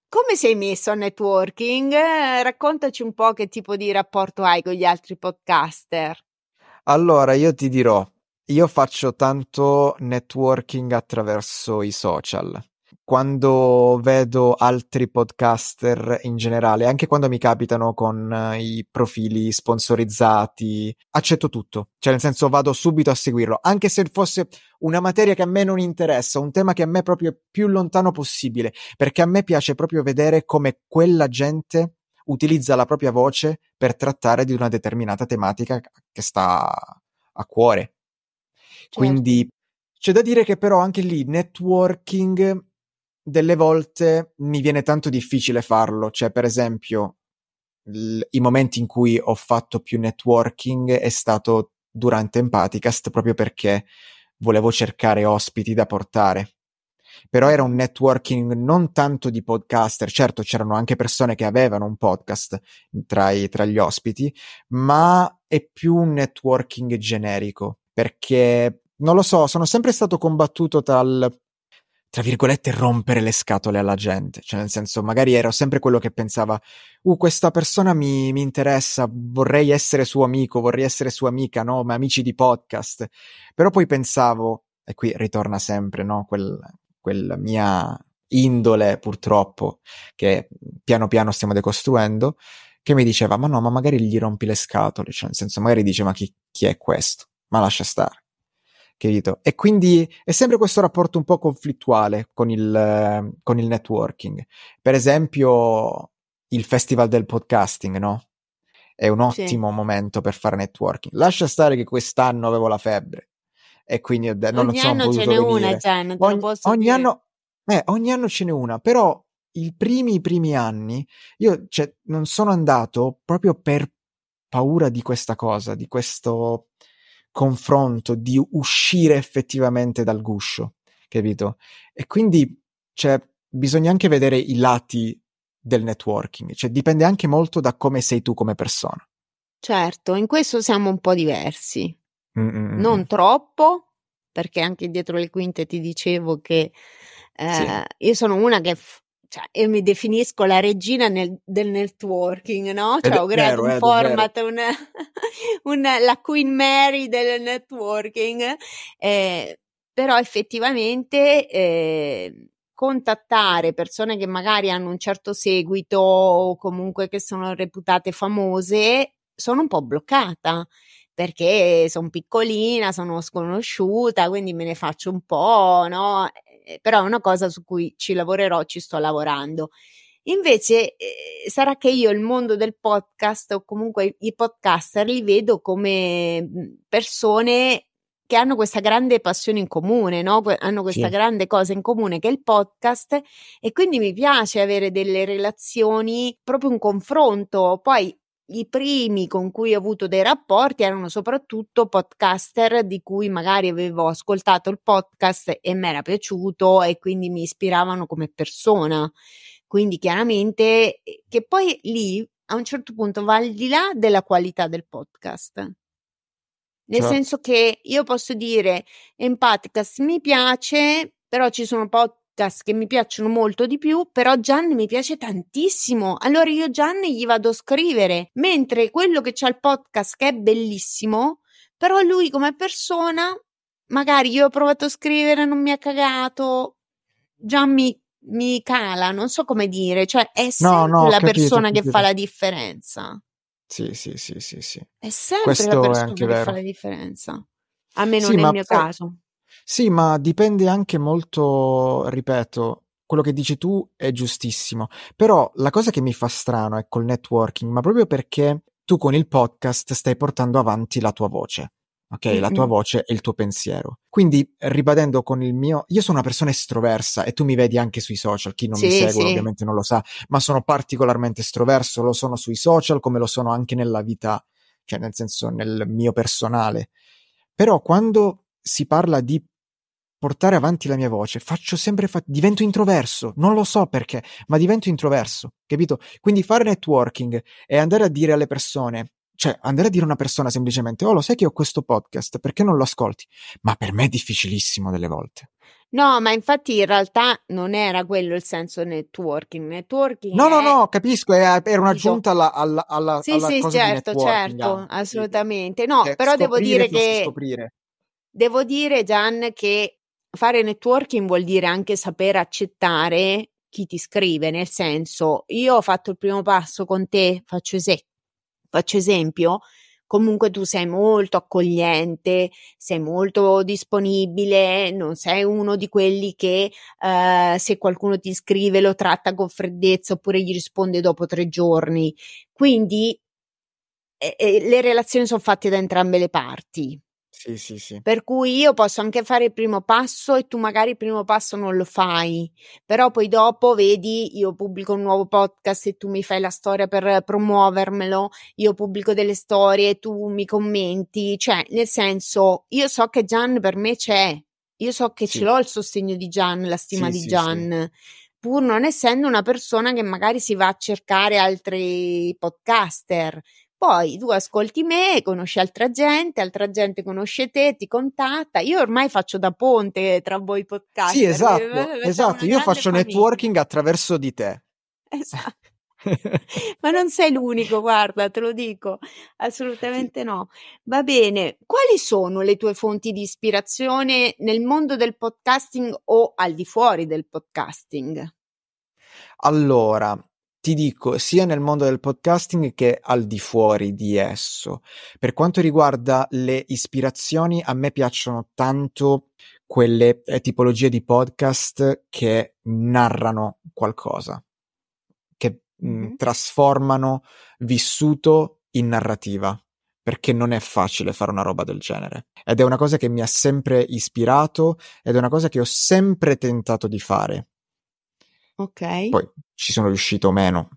Come sei messo a networking? Raccontaci un po' che tipo di rapporto hai con gli altri podcaster. Allora, io ti dirò, io faccio tanto networking attraverso i social. Quando vedo altri podcaster in generale, anche quando mi capitano con uh, i profili sponsorizzati, accetto tutto. Cioè, nel senso, vado subito a seguirlo. Anche se fosse una materia che a me non interessa, un tema che a me è proprio più lontano possibile, perché a me piace proprio vedere come quella gente utilizza la propria voce per trattare di una determinata tematica che sta a cuore. Quindi certo. c'è da dire che però anche lì networking delle volte mi viene tanto difficile farlo, cioè per esempio l- i momenti in cui ho fatto più networking è stato durante Empaticast proprio perché volevo cercare ospiti da portare. Però era un networking non tanto di podcaster, certo c'erano anche persone che avevano un podcast tra, i, tra gli ospiti, ma è più un networking generico, perché non lo so, sono sempre stato combattuto dal tra virgolette rompere le scatole alla gente, cioè nel senso magari ero sempre quello che pensava, uh questa persona mi, mi interessa, vorrei essere suo amico, vorrei essere sua amica, no, ma amici di podcast, però poi pensavo, e qui ritorna sempre, no, quel, quella mia indole purtroppo, che piano piano stiamo decostruendo, che mi diceva, ma no, ma magari gli rompi le scatole, cioè nel senso magari dice, ma chi, chi è questo? Ma lascia stare capito? E quindi è sempre questo rapporto un po' conflittuale con il, con il networking. Per esempio, il festival del podcasting, no? È un ottimo sì. momento per fare networking. Lascia stare che quest'anno avevo la febbre e quindi non ogni sono anno potuto ce n'è una, cioè, non ogni, ogni anno Eh, ogni anno ce n'è una, però i primi, i primi anni io cioè, non sono andato proprio per paura di questa cosa, di questo confronto, di uscire effettivamente dal guscio, capito? E quindi cioè, bisogna anche vedere i lati del networking, cioè dipende anche molto da come sei tu come persona. Certo, in questo siamo un po' diversi. Mm-mm. Non troppo, perché anche dietro le quinte ti dicevo che eh, sì. io sono una che f- cioè, io mi definisco la regina nel, del networking, no? Cioè, ho creato un format, un, (laughs) un, la Queen Mary del networking, eh, però effettivamente eh, contattare persone che magari hanno un certo seguito o comunque che sono reputate famose, sono un po' bloccata perché sono piccolina, sono sconosciuta, quindi me ne faccio un po', no? Eh, però è una cosa su cui ci lavorerò, ci sto lavorando. Invece eh, sarà che io il mondo del podcast o comunque i podcaster li vedo come mhmm, persone che hanno questa grande passione in comune, no? hanno questa sì. grande cosa in comune che è il podcast e quindi mi piace avere delle relazioni, proprio un confronto. Poi i primi con cui ho avuto dei rapporti erano soprattutto podcaster di cui magari avevo ascoltato il podcast e mi era piaciuto e quindi mi ispiravano come persona. Quindi chiaramente eh, che poi lì a un certo punto va al di là della qualità del podcast. Nel certo. senso che io posso dire Empaticast mi piace, però ci sono po- podcast che mi piacciono molto di più, però Gianni mi piace tantissimo. Allora io Gianni gli vado a scrivere, mentre quello che c'ha il podcast che è bellissimo, però lui come persona, magari io ho provato a scrivere, non mi ha cagato, già mi, mi cala, non so come dire, cioè è sempre no, no, la capito, persona capito. che fa la differenza. Sì, sì, sì, sì, sì. È sempre Questo la persona che vero. fa la differenza. A me non sì, è il mio per... caso. Sì, ma dipende anche molto, ripeto, quello che dici tu è giustissimo, però la cosa che mi fa strano è col networking, ma proprio perché tu con il podcast stai portando avanti la tua voce. Ok, mm-hmm. la tua voce e il tuo pensiero. Quindi, ribadendo con il mio, io sono una persona estroversa e tu mi vedi anche sui social. Chi non sì, mi segue, sì. ovviamente non lo sa, ma sono particolarmente estroverso. Lo sono sui social, come lo sono anche nella vita, cioè nel senso nel mio personale. Però quando si parla di portare avanti la mia voce, faccio sempre fa- divento introverso, non lo so perché, ma divento introverso, capito? Quindi fare networking e andare a dire alle persone cioè, andare a dire a una persona semplicemente, oh, lo sai che ho questo podcast, perché non lo ascolti? Ma per me è difficilissimo delle volte. No, ma infatti in realtà non era quello il senso networking. Networking no, no, no, capisco, era un'aggiunta alla, alla, alla, sì, alla sì, cosa certo, certo, assolutamente. No, cioè, però devo dire che... Scoprire. Devo dire, Gian, che fare networking vuol dire anche saper accettare chi ti scrive, nel senso, io ho fatto il primo passo con te, faccio, es- faccio esempio, comunque tu sei molto accogliente, sei molto disponibile, non sei uno di quelli che uh, se qualcuno ti scrive lo tratta con freddezza oppure gli risponde dopo tre giorni. Quindi eh, eh, le relazioni sono fatte da entrambe le parti. Sì, sì, sì. Per cui io posso anche fare il primo passo e tu magari il primo passo non lo fai, però poi dopo vedi, io pubblico un nuovo podcast e tu mi fai la storia per promuovermelo, io pubblico delle storie e tu mi commenti, cioè nel senso, io so che Gian per me c'è, io so che sì. ce l'ho il sostegno di Gian, la stima sì, di Gian. Pur non essendo una persona che magari si va a cercare altri podcaster, poi tu ascolti me, conosci altra gente, altra gente conosce te, ti contatta. Io ormai faccio da ponte tra voi podcast. Sì, esatto, esatto. Io faccio famiglia. networking attraverso di te. Esatto. (laughs) Ma non sei l'unico, guarda, te lo dico, assolutamente no. Va bene, quali sono le tue fonti di ispirazione nel mondo del podcasting o al di fuori del podcasting? Allora, ti dico, sia nel mondo del podcasting che al di fuori di esso. Per quanto riguarda le ispirazioni, a me piacciono tanto quelle eh, tipologie di podcast che narrano qualcosa, che mh, mm, trasformano vissuto in narrativa perché non è facile fare una roba del genere. Ed è una cosa che mi ha sempre ispirato ed è una cosa che ho sempre tentato di fare Ok. Poi ci sono riuscito o meno,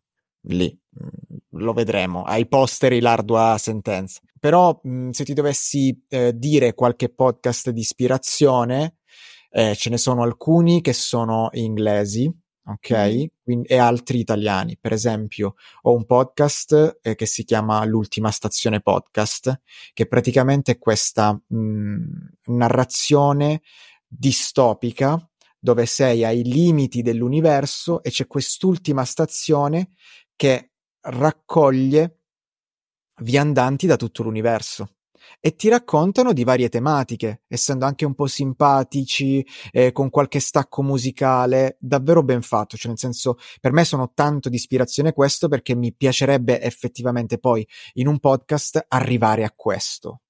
lì mm, lo vedremo. Ai posteri l'ardua sentenza. Però mh, mm, se ti dovessi eh, dire qualche podcast di ispirazione, eh, ce ne sono alcuni che sono inglesi, ok? Mm. Quindi, e altri italiani. Per esempio, ho un podcast eh, che si chiama L'ultima stazione podcast, che praticamente è questa mh, mm, narrazione distopica dove sei ai limiti dell'universo e c'è quest'ultima stazione che raccoglie viandanti da tutto l'universo e ti raccontano di varie tematiche, essendo anche un po' simpatici, eh, con qualche stacco musicale, davvero ben fatto, cioè nel senso, per me sono tanto di ispirazione questo perché mi piacerebbe effettivamente poi in un podcast arrivare a questo,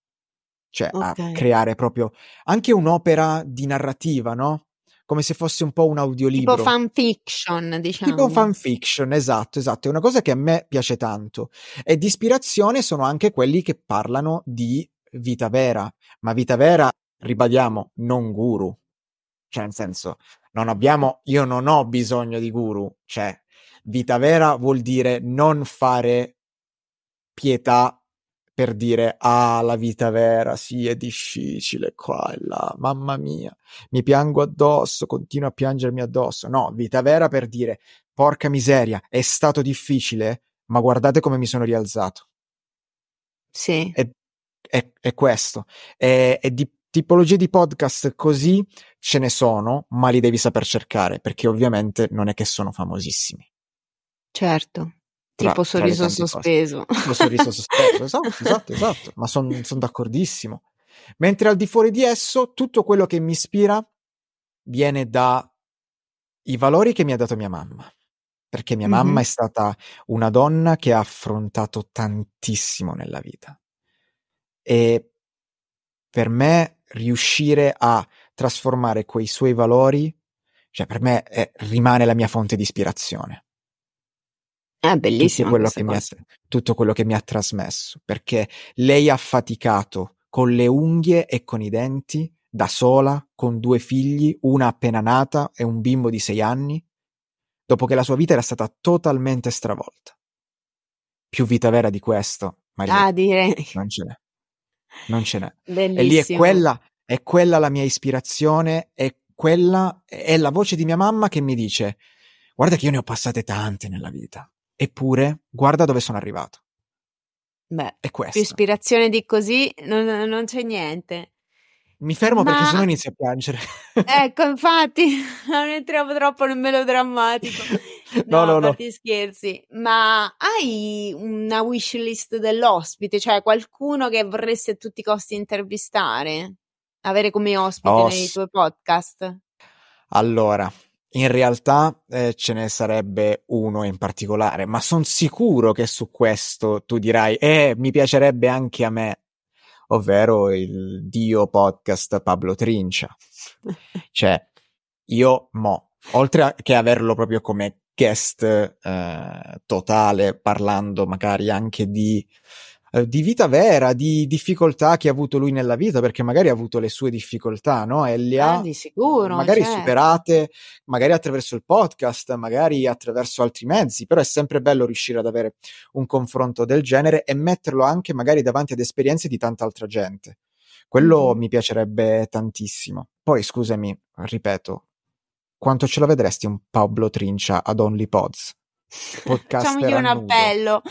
cioè okay. a creare proprio anche un'opera di narrativa, no? Come se fosse un po' un audiolibro. Tipo fanfiction, diciamo. Tipo fanfiction, esatto, esatto. È una cosa che a me piace tanto. E di ispirazione sono anche quelli che parlano di vita vera. Ma vita vera, ribadiamo, non guru. Cioè, nel senso, non abbiamo, io non ho bisogno di guru. Cioè, vita vera vuol dire non fare pietà per dire ah la vita vera sì è difficile qua e là mamma mia mi piango addosso continuo a piangermi addosso. No vita vera per dire porca miseria è stato difficile? Ma guardate come mi sono rialzato. Sì. È, è, è questo. È, è di tipologie di podcast così ce ne sono ma li devi saper cercare perché ovviamente non è che sono famosissimi. Certo Tipo sorriso sospeso. Tipo sorriso sospeso, (laughs) esatto, esatto, esatto, ma sono son d'accordissimo. Mentre al di fuori di esso, tutto quello che mi ispira viene dai valori che mi ha dato mia mamma. Perché mia mm-hmm. mamma è stata una donna che ha affrontato tantissimo nella vita. E per me riuscire a trasformare quei suoi valori, cioè per me è, rimane la mia fonte di ispirazione. È bellissimo. Tutto quello, ha, tutto quello che mi ha trasmesso, perché lei ha faticato con le unghie e con i denti, da sola, con due figli, una appena nata e un bimbo di sei anni, dopo che la sua vita era stata totalmente stravolta. Più vita vera di questo, Maria, ah, direi. non ce n'è. Non ce n'è. Bellissimo. E lì è quella, è quella la mia ispirazione, è quella, è la voce di mia mamma che mi dice, guarda che io ne ho passate tante nella vita Eppure, guarda dove sono arrivato. Beh, è questo. Più ispirazione di così non, non c'è niente. Mi fermo Ma... perché sennò inizio a piangere. ecco, (laughs) infatti, (laughs) non entriamo troppo nel melodrammatico. (laughs) No, no, no. no. scherzi. Ma hai una wish list dell'ospite? Cioè qualcuno che vorresti a tutti i costi intervistare? Avere come ospite oh, nei tuoi podcast? Allora, in realtà eh, ce ne sarebbe uno in particolare, ma sono sicuro che su questo tu dirai, eh, mi piacerebbe anche a me, ovvero il dio podcast Pablo Trincia. (laughs) cioè, io mo, oltre a che averlo proprio come guest eh, totale, parlando magari anche di eh, di vita vera, di difficoltà che ha avuto lui nella vita, perché magari ha avuto le sue difficoltà, no? E le ha ah, sicuro, magari certo. superate, magari attraverso il podcast, magari attraverso altri mezzi, però è sempre bello riuscire ad avere un confronto del genere e metterlo anche magari davanti ad esperienze di tanta altra gente. Quello mm-hmm. mi piacerebbe tantissimo. Poi, scusami, ripeto, quanto ce la vedresti un Pablo Trincia ad Only Pods? (laughs) Facciamogli un appello.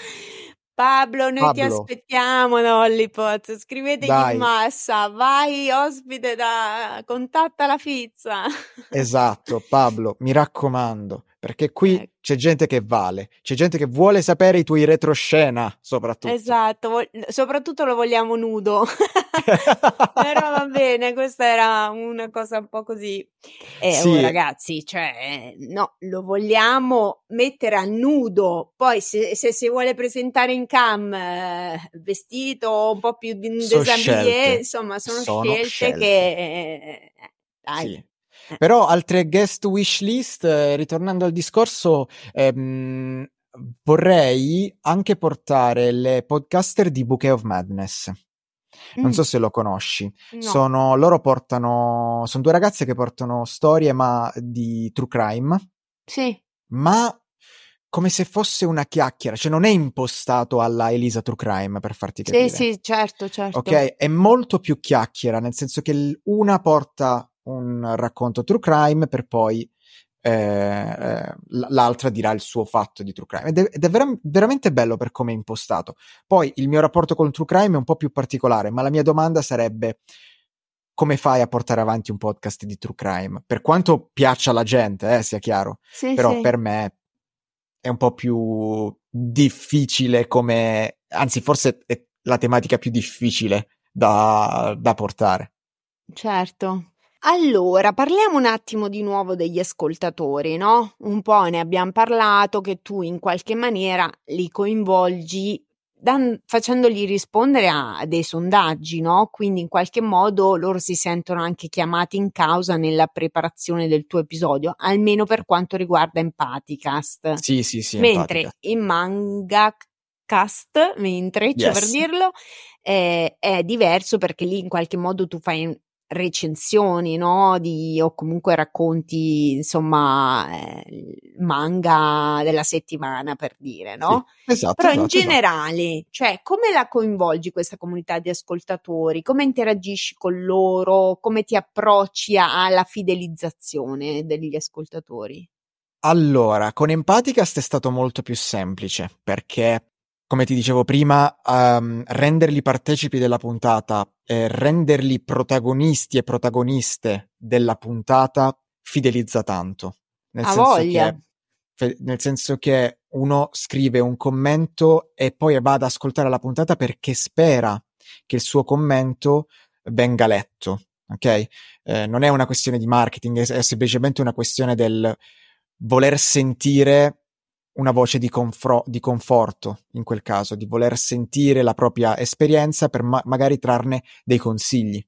Pablo, noi Pablo. ti aspettiamo da Hollipot, scrivetegli Dai. in massa, vai ospite da contatta la Fizza. Esatto, Pablo, mi raccomando, perché qui ecco. c'è gente che vale, c'è gente che vuole sapere i tuoi retroscena, soprattutto. Esatto, vo- soprattutto lo vogliamo nudo. (laughs) Però va (laughs) bene, questa era una cosa un po' così. Eh, sì. oh, ragazzi, cioè, no, lo vogliamo mettere a nudo. Poi, se, se si vuole presentare in cam eh, vestito un po' più di desabillé, insomma, sono, sono scelte, scelte, che. Eh, dai. Sì. Però altre guest wish list, eh, ritornando al discorso, ehm, vorrei anche portare le podcaster di Bouquet of Madness. Non mm. so se lo conosci. No. Sono, loro portano, sono due ragazze che portano storie ma di true crime. Sì. ma come se fosse una chiacchiera, cioè non è impostato alla Elisa True Crime per farti capire. Sì, sì, certo, certo. Ok, è molto più chiacchiera, nel senso che una porta un racconto true crime per poi eh, eh l'altra dirà il suo fatto di true crime ed è, ed è vera- veramente bello per come è impostato. Poi il mio rapporto con il true crime è un po' più particolare, ma la mia domanda sarebbe come fai a portare avanti un podcast di true crime? Per quanto piaccia alla gente, eh, sia chiaro, sì, però sì. per me è un po' più difficile come, anzi forse è la tematica più difficile da, da portare. Certo. Allora, parliamo un attimo di nuovo degli ascoltatori, no? Un po' ne abbiamo parlato che tu in qualche maniera li coinvolgi dan- facendogli rispondere a, a dei sondaggi, no? Quindi in qualche modo loro si sentono anche chiamati in causa nella preparazione del tuo episodio, almeno per quanto riguarda Empaticast. Sì, sì, sì. Mentre Empaticast. in Mangacast, mentre, cioè yes. per dirlo, eh, è diverso perché lì in qualche modo tu fai recensioni, no? Di, o comunque racconti, insomma, eh, manga della settimana per dire, no? Sì, esatto. Però esatto, in esatto. generale, esatto. cioè, come la coinvolgi questa comunità di ascoltatori? Come interagisci con loro? Come ti approcci alla fidelizzazione degli ascoltatori? Allora, con Empaticast è stato molto più semplice perché come ti dicevo prima, um, renderli partecipi della puntata, eh, renderli protagonisti e protagoniste della puntata fidelizza tanto. Nel A senso voglia. Che, nel senso che uno scrive un commento e poi va ad ascoltare la puntata perché spera che il suo commento venga letto. Ok? Eh, non è una questione di marketing, è, è semplicemente una questione del voler sentire una voce di, confro- di, conforto in quel caso, di voler sentire la propria esperienza per ma- magari trarne dei consigli.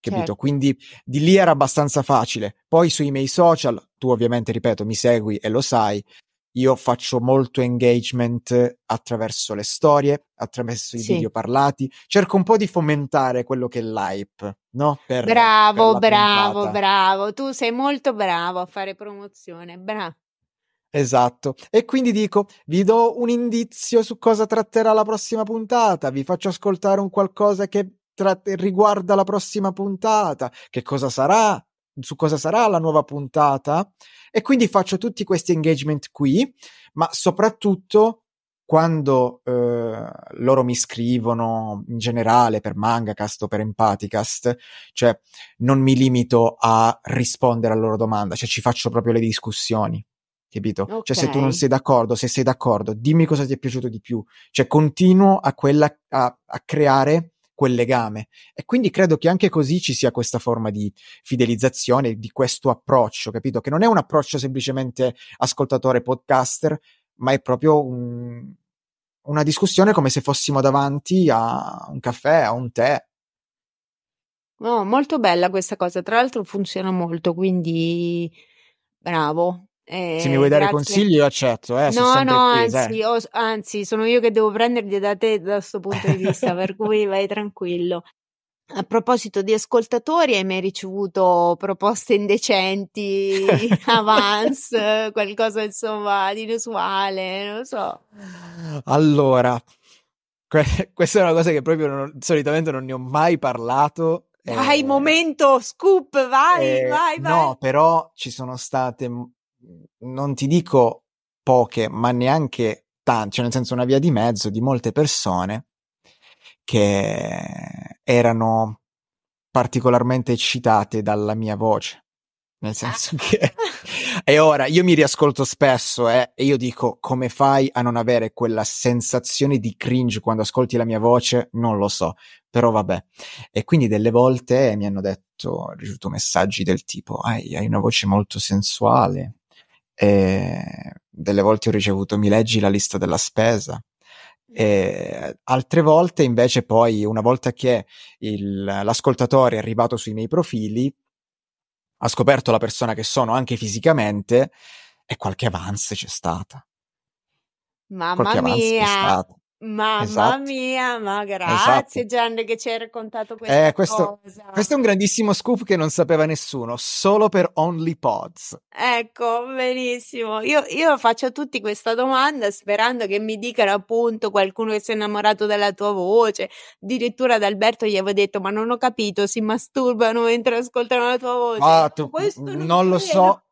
Capito? Certo. Quindi di lì era abbastanza facile. Poi sui miei social, tu ovviamente, ripeto, mi segui e lo sai, io faccio molto engagement attraverso le storie, attraverso i sì. video parlati, cerco un po' di fomentare quello che è l'hype, no? Per, bravo, per bravo, puntata. bravo, tu sei molto bravo a fare promozione, bravo. Esatto. E quindi dico, vi do un indizio su cosa tratterà la prossima puntata, vi faccio ascoltare un qualcosa che tra- riguarda la prossima puntata, che cosa sarà, su cosa sarà la nuova puntata. E quindi faccio tutti questi engagement qui, ma soprattutto quando eh, loro mi scrivono in generale per Mangacast o per Empaticast, cioè non mi limito a rispondere alla loro domanda, cioè ci faccio proprio le discussioni capito? Okay. Cioè, se tu non sei d'accordo, se sei d'accordo, dimmi cosa ti è piaciuto di più. Cioè, continuo a, quella, a, a creare quel legame. E quindi credo che anche così ci sia questa forma di fidelizzazione, di questo approccio, capito? Che non è un approccio semplicemente ascoltatore podcaster, ma è proprio un, una discussione come se fossimo davanti a un caffè, a un tè. No, molto bella questa cosa. Tra l'altro funziona molto, quindi bravo. Eh, Se mi vuoi dare grazie. consigli, io accetto. Eh, no, no, anzi, oh, anzi, sono io che devo prenderli da te da questo punto di vista, per (laughs) cui vai tranquillo. A proposito di ascoltatori, hai mai ricevuto proposte indecenti, (laughs) avance, qualcosa insomma di inusuale? Non lo so. Allora, que- (laughs) questa è una cosa che proprio non, solitamente non ne ho mai parlato. Vai, eh, momento, scoop, vai, eh, vai, vai. No, però ci sono state non ti dico poche, ma neanche tante, cioè nel senso una via di mezzo di molte persone che erano particolarmente eccitate dalla mia voce. Nel senso che (laughs) e ora io mi riascolto spesso eh, e io dico come fai a non avere quella sensazione di cringe quando ascolti la mia voce? Non lo so, però vabbè. E quindi delle volte mi hanno detto, ho ricevuto messaggi del tipo, hai, hai una voce molto sensuale, e delle volte ho ricevuto mi leggi la lista della spesa. E altre volte invece poi una volta che il, l'ascoltatore è arrivato sui miei profili ha scoperto la persona che sono anche fisicamente e qualche avance c'è stata. Mamma qualche mia Mamma Esatto. mia, ma Esatto. grazie Gianni che ci hai raccontato questa Eh, questo, cosa. questo è un grandissimo scoop che non sapeva nessuno, solo per OnlyPods. Ecco, benissimo. Io, io faccio a tutti questa domanda sperando che mi dicano appunto qualcuno che si è innamorato della tua voce. Addirittura ad Alberto gli avevo detto: Ma non ho capito, si masturbano mentre ascoltano la tua voce. Ah, tu- Questo non non lo credo. so,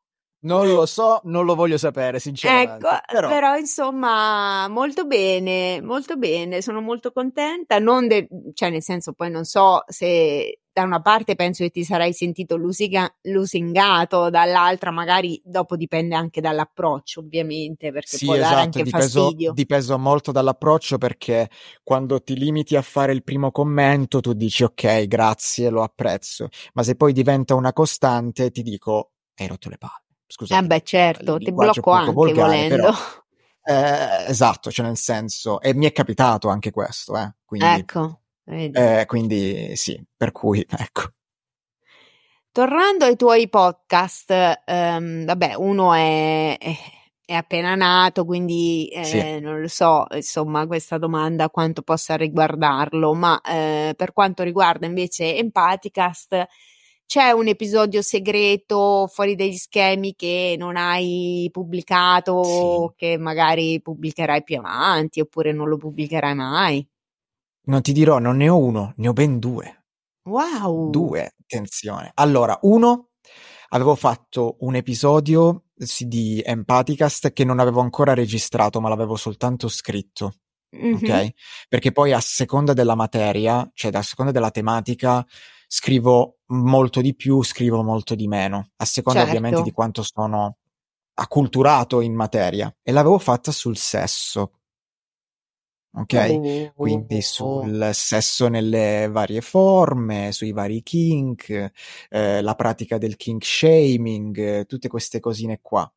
non lo so, non lo voglio sapere, sinceramente. Ecco, Però, però insomma, molto bene, molto bene, sono molto contenta, non de- cioè nel senso poi non so se da una parte penso che ti sarai sentito lusiga- lusingato, dall'altra magari dopo dipende anche dall'approccio ovviamente, perché sì, può dare esatto, anche dipeso, fastidio. dipeso molto dall'approccio perché quando ti limiti a fare il primo commento tu dici ok, grazie, lo apprezzo, ma se poi diventa una costante ti dico hai rotto le palle. Scusate, Eh beh, certo, ti blocco anche volgare, volendo. però, eh, esatto, cioè nel senso, e mi è capitato anche questo, eh, quindi, Ecco, eh, quindi sì, per cui (laughs) ecco. Tornando ai tuoi podcast, ehm, vabbè, uno è, è- è appena nato, quindi eh, Sì. non lo so, insomma, questa domanda quanto possa riguardarlo, ma eh, per quanto riguarda invece Empaticast, c'è un episodio segreto fuori dagli schemi che non hai pubblicato, che magari pubblicherai più avanti, oppure non lo pubblicherai mai. Non ti dirò, non ne ho uno, ne ho ben due. Wow! Due, attenzione. Allora, uno, avevo fatto un episodio sì, di Empaticast che non avevo ancora registrato, ma l'avevo soltanto scritto, Mhm. ok? Perché poi a seconda della materia, cioè a seconda della tematica, scrivo molto di più, scrivo molto di meno, a seconda Certo. ovviamente di quanto sono acculturato in materia. E l'avevo fatta sul sesso. Ok? Quindi Oh. sul sesso nelle varie forme, sui vari kink, eh, la pratica del kink shaming, tutte queste cosine qua.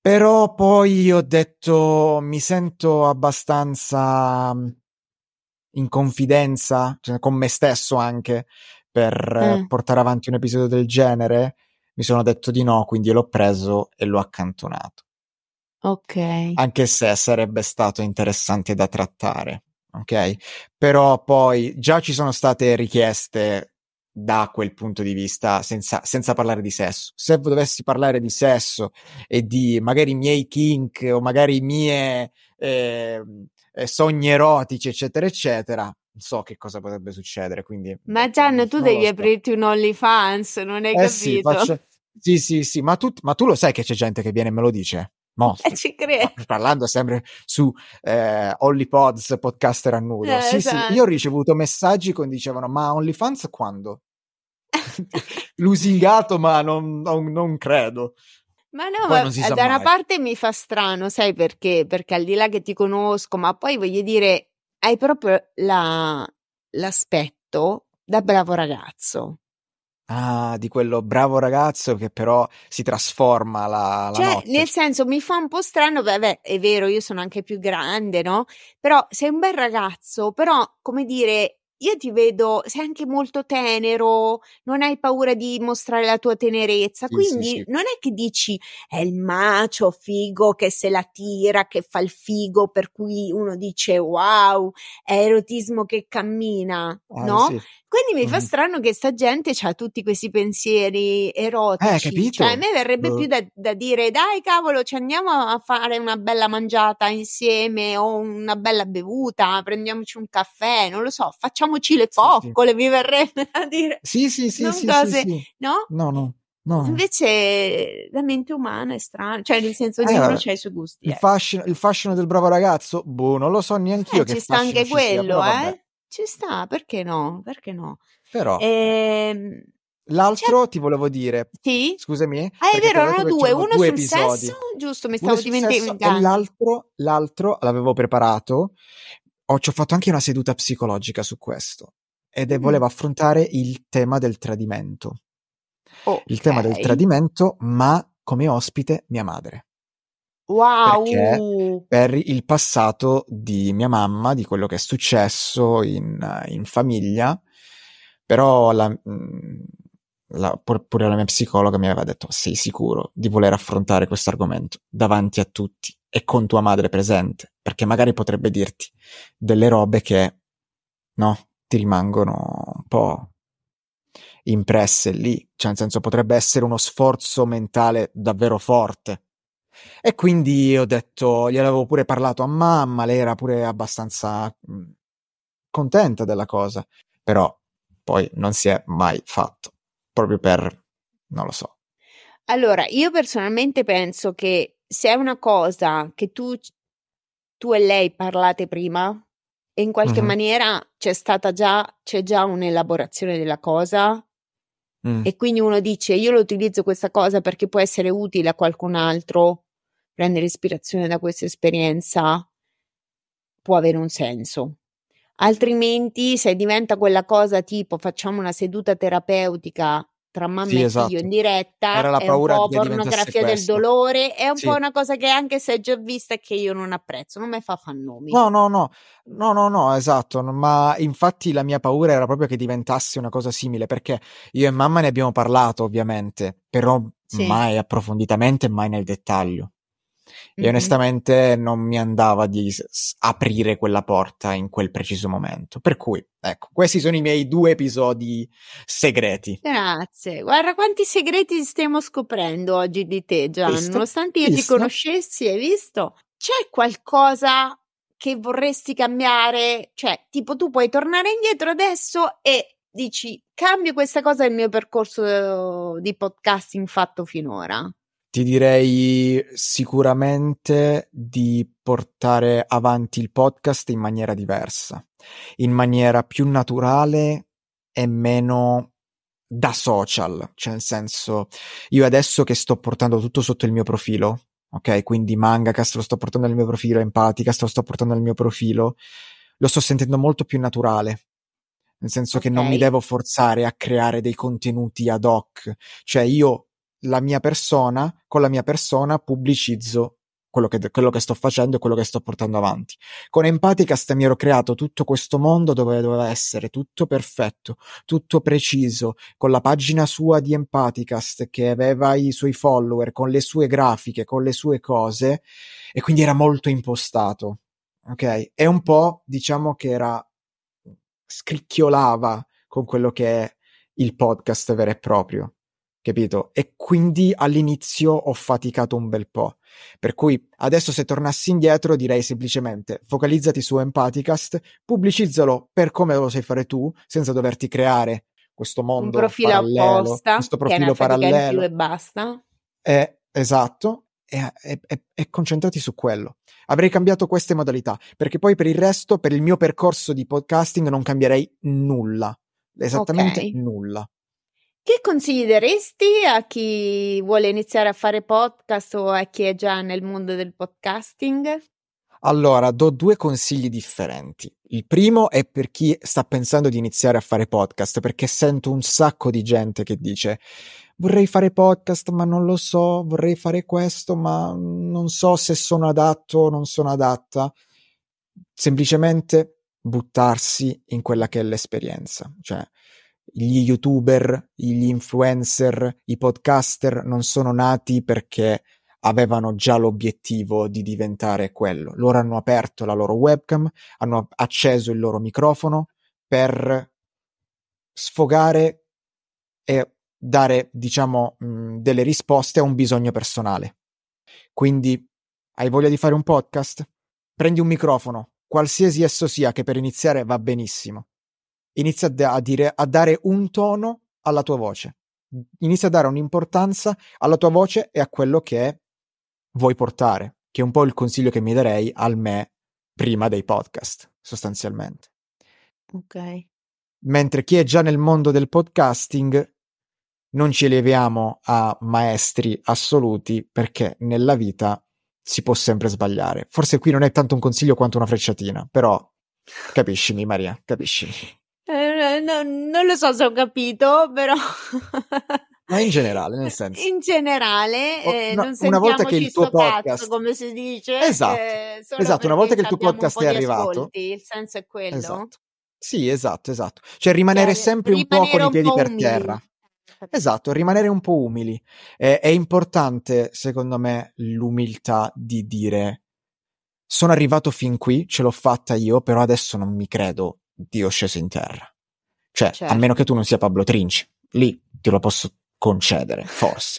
Però poi ho detto mi sento abbastanza in confidenza, cioè con me stesso anche, per Mm. portare avanti un episodio del genere. Mi sono detto di no, quindi l'ho preso e l'ho accantonato Ok. anche se sarebbe stato interessante da trattare, ok? Però poi già ci sono state richieste da quel punto di vista senza, senza parlare di sesso. Se dovessi parlare di sesso e di magari i miei kink o magari i miei eh, eh, sogni erotici, eccetera, eccetera, so che cosa potrebbe succedere. Quindi, Ma Gian, tu devi so. aprirti un OnlyFans, non hai Eh capito? sì, faccio... sì, sì, sì, ma tu, ma tu lo sai che c'è gente che viene e me lo dice? Mo, (laughs) Eh, ci credo. parlando sempre su eh, OnlyPods, podcaster a nudo. Eh, sì, esatto. sì, io ho ricevuto messaggi che dicevano: Ma OnlyFans quando? (laughs) Lusingato, ma non, non- non credo. Ma no, ma da una mai. parte mi fa strano, sai perché? Perché al di là che ti conosco, ma poi voglio dire, hai proprio la- l'aspetto da bravo ragazzo. Ah, di quello bravo ragazzo che però si trasforma la, la Cioè, notte. nel senso, mi fa un po' strano, vabbè, è vero, io sono anche più grande, no? Però sei un bel ragazzo, però, come dire, io ti vedo, sei anche molto tenero, non hai paura di mostrare la tua tenerezza, Sì, quindi sì, sì. non è che dici è il macio figo che se la tira, che fa il figo, per cui uno dice wow, è erotismo che cammina, Ah, no? Sì. Quindi mi fa strano che sta gente ha tutti questi pensieri erotici. Eh, capito? Cioè, a me verrebbe Boh. più da, da dire, dai cavolo, ci andiamo a fare una bella mangiata insieme o una bella bevuta, prendiamoci un caffè, non lo so, facciamoci le Sì, sì. coccole, mi verrebbe (laughs) a dire, Sì, sì, sì, sì, cose, sì, sì. no? No, no, no. Invece la mente umana è strana, cioè nel senso Eh, ognuno vabbè. ha i suoi gusti. Il eh. fascino, il fascino del bravo ragazzo? Boh, non lo so neanch'io Eh, che ci sta anche ci sia, quello, però vabbè. Eh? Ci sta, perché no? Perché no? Però, Ehm, l'altro ti volevo dire, Sì? scusami, Ah, è vero, erano due, uno due sul episodi. sesso, giusto, mi stavo e dimenticando. l'altro, l'altro l'avevo preparato. Ho, ci ho fatto anche una seduta psicologica su questo. Ed è- Mm, volevo affrontare il tema del tradimento. Il tema del tradimento, ma come ospite mia madre. Wow, per il passato di mia mamma, di quello che è successo in, in famiglia, però la- mm, la, pure la mia psicologa mi aveva detto sei sicuro di voler affrontare questo argomento davanti a tutti e con tua madre presente, perché magari potrebbe dirti delle robe che no, ti rimangono un po' impresse lì, cioè nel senso potrebbe essere uno sforzo mentale davvero forte. E quindi ho detto, gliel'avevo pure parlato a mamma, lei era pure abbastanza mh, contenta della cosa, però poi non si è mai fatto, proprio per, non lo so. Allora, io personalmente penso che se è una cosa che tu, tu e lei parlate prima e in qualche mm-hmm. maniera c'è stata già, c'è già un'elaborazione della cosa mm. e quindi uno dice io lo utilizzo questa cosa perché può essere utile a qualcun altro, prendere ispirazione da questa esperienza, può avere un senso. Altrimenti, se diventa quella cosa tipo facciamo una seduta terapeutica tra mamma sì, e esatto. figlio in diretta, Era la è un po' pornografia del dolore, è un sì. po' una cosa che anche se è già vista e che io non apprezzo, non mi fa fannomi. No, no, no, no, no, no, esatto, ma infatti la mia paura era proprio che diventasse una cosa simile, perché io e mamma ne abbiamo parlato ovviamente, però sì. mai approfonditamente, mai nel dettaglio. E mm-hmm. onestamente non mi andava di s- aprire quella porta in quel preciso momento. Per cui, ecco, questi sono i miei due episodi segreti. Grazie. Guarda quanti segreti stiamo scoprendo oggi di te, Gian. Visto? Nonostante io Visto? ti conoscessi, hai visto? C'è qualcosa che vorresti cambiare? Cioè, tipo, tu puoi tornare indietro adesso e dici cambio questa cosa nel mio percorso di podcasting fatto finora. Ti direi sicuramente di portare avanti il podcast in maniera diversa, in maniera più naturale e meno da social, cioè nel senso io adesso che sto portando tutto sotto il mio profilo, ok? Quindi Mangacast lo sto portando nel mio profilo, Empaticast lo sto portando nel mio profilo, lo sto sentendo molto più naturale, nel senso okay. che non mi devo forzare a creare dei contenuti ad hoc, cioè io la mia persona, con la mia persona pubblicizzo quello che, quello che sto facendo e quello che sto portando avanti. Con Empaticast mi ero creato tutto questo mondo dove doveva essere tutto perfetto, tutto preciso, con la pagina sua di Empaticast che aveva i suoi follower, con le sue grafiche, con le sue cose, e quindi era molto impostato. Ok? E un po' diciamo che era scricchiolava con quello che è il podcast vero e proprio capito? E quindi all'inizio ho faticato un bel po'. Per cui adesso se tornassi indietro direi semplicemente focalizzati su Empathicast, pubblicizzalo per come lo sai fare tu, senza doverti creare questo mondo un profilo parallelo, apposta, questo profilo parallelo e basta. Eh, esatto, e, e, e, concentrati su quello. Avrei cambiato queste modalità, perché poi per il resto, per il mio percorso di podcasting non cambierei nulla, esattamente okay. nulla. Che consigli daresti a chi vuole iniziare a fare podcast o a chi è già nel mondo del podcasting? Allora, do due consigli differenti. Il primo è per chi sta pensando di iniziare a fare podcast, perché sento un sacco di gente che dice vorrei fare podcast, ma non lo so, vorrei fare questo, ma non so se sono adatto o non sono adatta. Semplicemente buttarsi in quella che è l'esperienza. Cioè, gli youtuber, gli influencer, i podcaster non sono nati perché avevano già l'obiettivo di diventare quello. Loro hanno aperto la loro webcam, hanno acceso il loro microfono per sfogare e dare, diciamo, mh, delle risposte a un bisogno personale. Quindi, hai voglia di fare un podcast? Prendi un microfono, qualsiasi esso sia, che per iniziare va benissimo inizia a, dire, a dare un tono alla tua voce. Inizia a dare un'importanza alla tua voce e a quello che vuoi portare, che è un po' il consiglio che mi darei al me prima dei podcast, sostanzialmente. Ok. Mentre chi è già nel mondo del podcasting non ci eleviamo a maestri assoluti perché nella vita si può sempre sbagliare. Forse qui non è tanto un consiglio quanto una frecciatina, però capiscimi Maria, capiscimi. Eh, no, non lo so se ho capito, però... Ma in generale, nel senso. In generale, eh, no, una volta che il tuo podcast, cazzo, come si dice, esatto, eh, esatto una volta che il tuo podcast è arrivato, ascolti, il senso è quello. Esatto. Sì, esatto, esatto. Cioè rimanere cioè, sempre rimanere un po' con i piedi per umili. terra. Esatto, rimanere un po' umili. È, è importante, secondo me, l'umiltà di dire sono arrivato fin qui, ce l'ho fatta io, però adesso non mi credo Dio sceso in terra. Cioè, certo. a meno che tu non sia Pablo Trinci, lì te lo posso concedere, forse.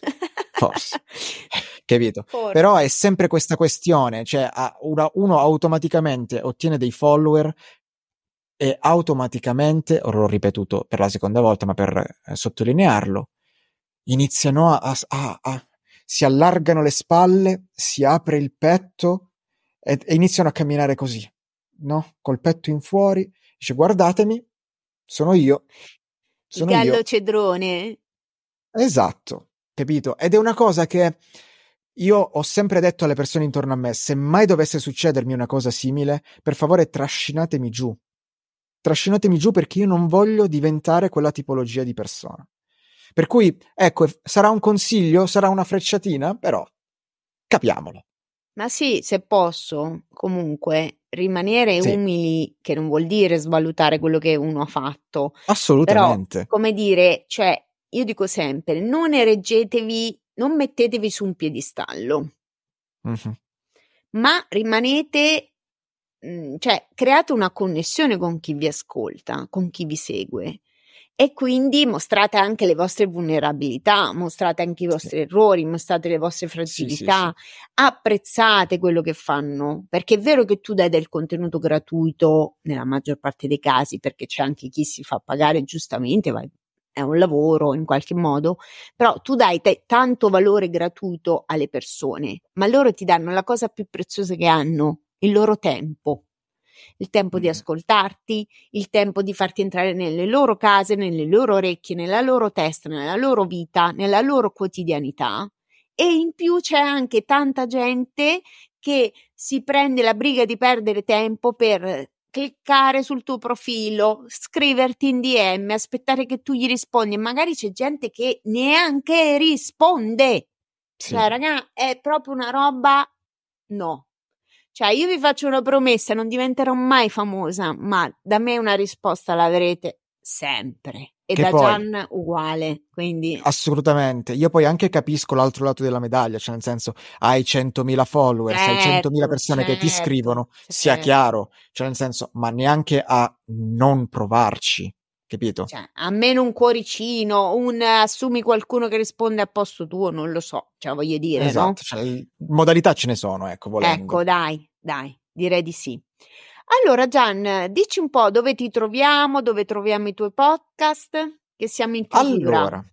forse. (laughs) Capito? Forse. Però è sempre questa questione, cioè una, uno automaticamente ottiene dei follower e automaticamente, ora l'ho ripetuto per la seconda volta, ma per eh, sottolinearlo, iniziano a, a, a, si allargano le spalle, si apre il petto e, e iniziano a camminare così, no? Col petto in fuori, dice guardatemi, sono io. Sono gallo io. cedrone. Esatto, capito? Ed è una cosa che io ho sempre detto alle persone intorno a me, se mai dovesse succedermi una cosa simile, per favore trascinatemi giù. Trascinatemi giù perché io non voglio diventare quella tipologia di persona. Per cui, ecco, sarà un consiglio, sarà una frecciatina, però capiamolo. Ma sì, se posso, comunque, rimanere sì. umili, che non vuol dire svalutare quello che uno ha fatto. Assolutamente. Però, come dire, cioè, io dico sempre, non ereggetevi, non mettetevi su un piedistallo, mm-hmm. ma rimanete, mhmm, cioè, create una connessione con chi vi ascolta, con chi vi segue e quindi mostrate anche le vostre vulnerabilità, mostrate anche i vostri sì. errori, mostrate le vostre fragilità, sì, sì, apprezzate quello che fanno, perché è vero che tu dai del contenuto gratuito nella maggior parte dei casi, perché c'è anche chi si fa pagare giustamente, è un lavoro in qualche modo, però tu dai te tanto valore gratuito alle persone, ma loro ti danno la cosa più preziosa che hanno, il loro tempo il tempo di ascoltarti, il tempo di farti entrare nelle loro case, nelle loro orecchie, nella loro testa, nella loro vita, nella loro quotidianità. E in più c'è anche tanta gente che si prende la briga di perdere tempo per cliccare sul tuo profilo, scriverti in DM, aspettare che tu gli rispondi. E magari c'è gente che neanche risponde. Sì. Cioè, raga, è proprio una roba. No, cioè, io vi faccio una promessa, non diventerò mai famosa, ma da me una risposta l'avrete sempre. E che da poi, Gian uguale, quindi... Assolutamente. Io poi anche capisco l'altro lato della medaglia, cioè nel senso, hai 100.000 follower, certo, hai 100.000 persone certo, che ti certo, scrivono, certo. sia chiaro, cioè nel senso, ma neanche a non provarci, capito? Cioè, almeno un cuoricino, un assumi qualcuno che risponde a posto tuo, non lo so, cioè voglio dire, esatto, no? Cioè, modalità ce ne sono, ecco, volendo. Ecco, dai, dai, direi di sì. Allora, Gian, dici un po' dove ti troviamo, dove troviamo i tuoi podcast, che siamo in chiusura. Allora,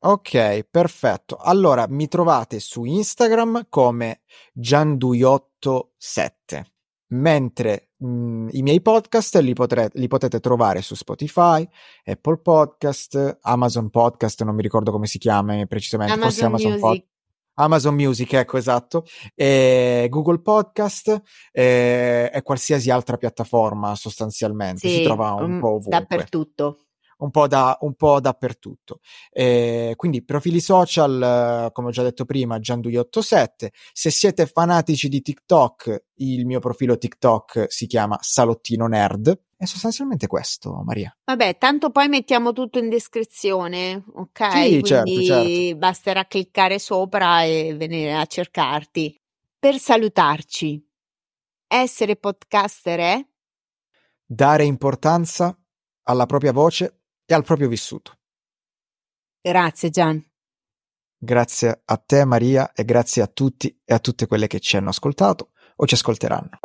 ok, perfetto. Allora, mi trovate su Instagram come Gianduiotto7 mentre mh, mhmm, i miei podcast li, potrete, li, potete trovare su Spotify, Apple Podcast, Amazon Podcast, non mi ricordo come si chiama precisamente, Amazon forse Amazon Music. Pod- Amazon Music, ecco esatto, e Google Podcast e, e qualsiasi altra piattaforma sostanzialmente, sì, si trova un um, po' ovunque. Dappertutto un po', da, un po dappertutto. Eh, quindi profili social, come ho già detto prima, Giandui87. Se siete fanatici di TikTok, il mio profilo TikTok si chiama Salottino Nerd. È sostanzialmente questo, Maria. Vabbè, tanto poi mettiamo tutto in descrizione, ok? Sì, Quindi certo, certo. basterà cliccare sopra e venire a cercarti. Per salutarci, essere podcaster è? Dare importanza alla propria voce e al proprio vissuto. Grazie Gian. Grazie a te Maria e grazie a tutti e a tutte quelle che ci hanno ascoltato o ci ascolteranno.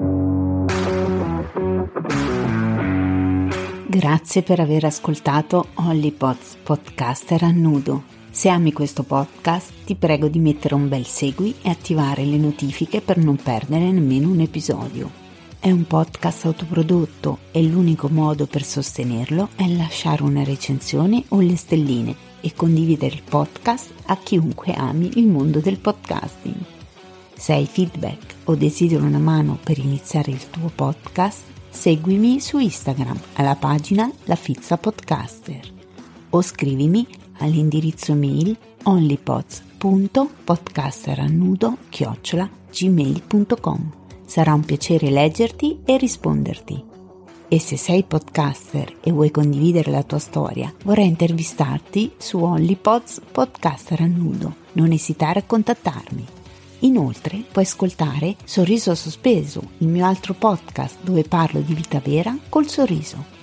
Grazie per aver ascoltato Hollypods Podcaster a nudo. Se ami questo podcast ti prego di mettere un bel segui e attivare le notifiche per non perdere nemmeno un episodio. È un podcast autoprodotto e l'unico modo per sostenerlo è lasciare una recensione o le stelline e condividere il podcast a chiunque ami il mondo del podcasting. Se hai feedback o desideri una mano per iniziare il tuo podcast, seguimi su Instagram alla pagina La Fizza Podcaster o scrivimi all'indirizzo mail onlypods.podcasterannudo-gmail.com Sarà un piacere leggerti e risponderti. E se sei podcaster e vuoi condividere la tua storia, vorrei intervistarti su OnlyPods Podcaster a nudo. Non esitare a contattarmi. Inoltre puoi ascoltare Sorriso Sospeso, il mio altro podcast dove parlo di vita vera col sorriso.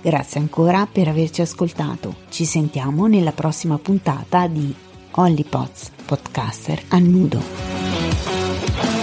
Grazie ancora per averci ascoltato. Ci sentiamo nella prossima puntata di OnlyPods Podcaster a nudo.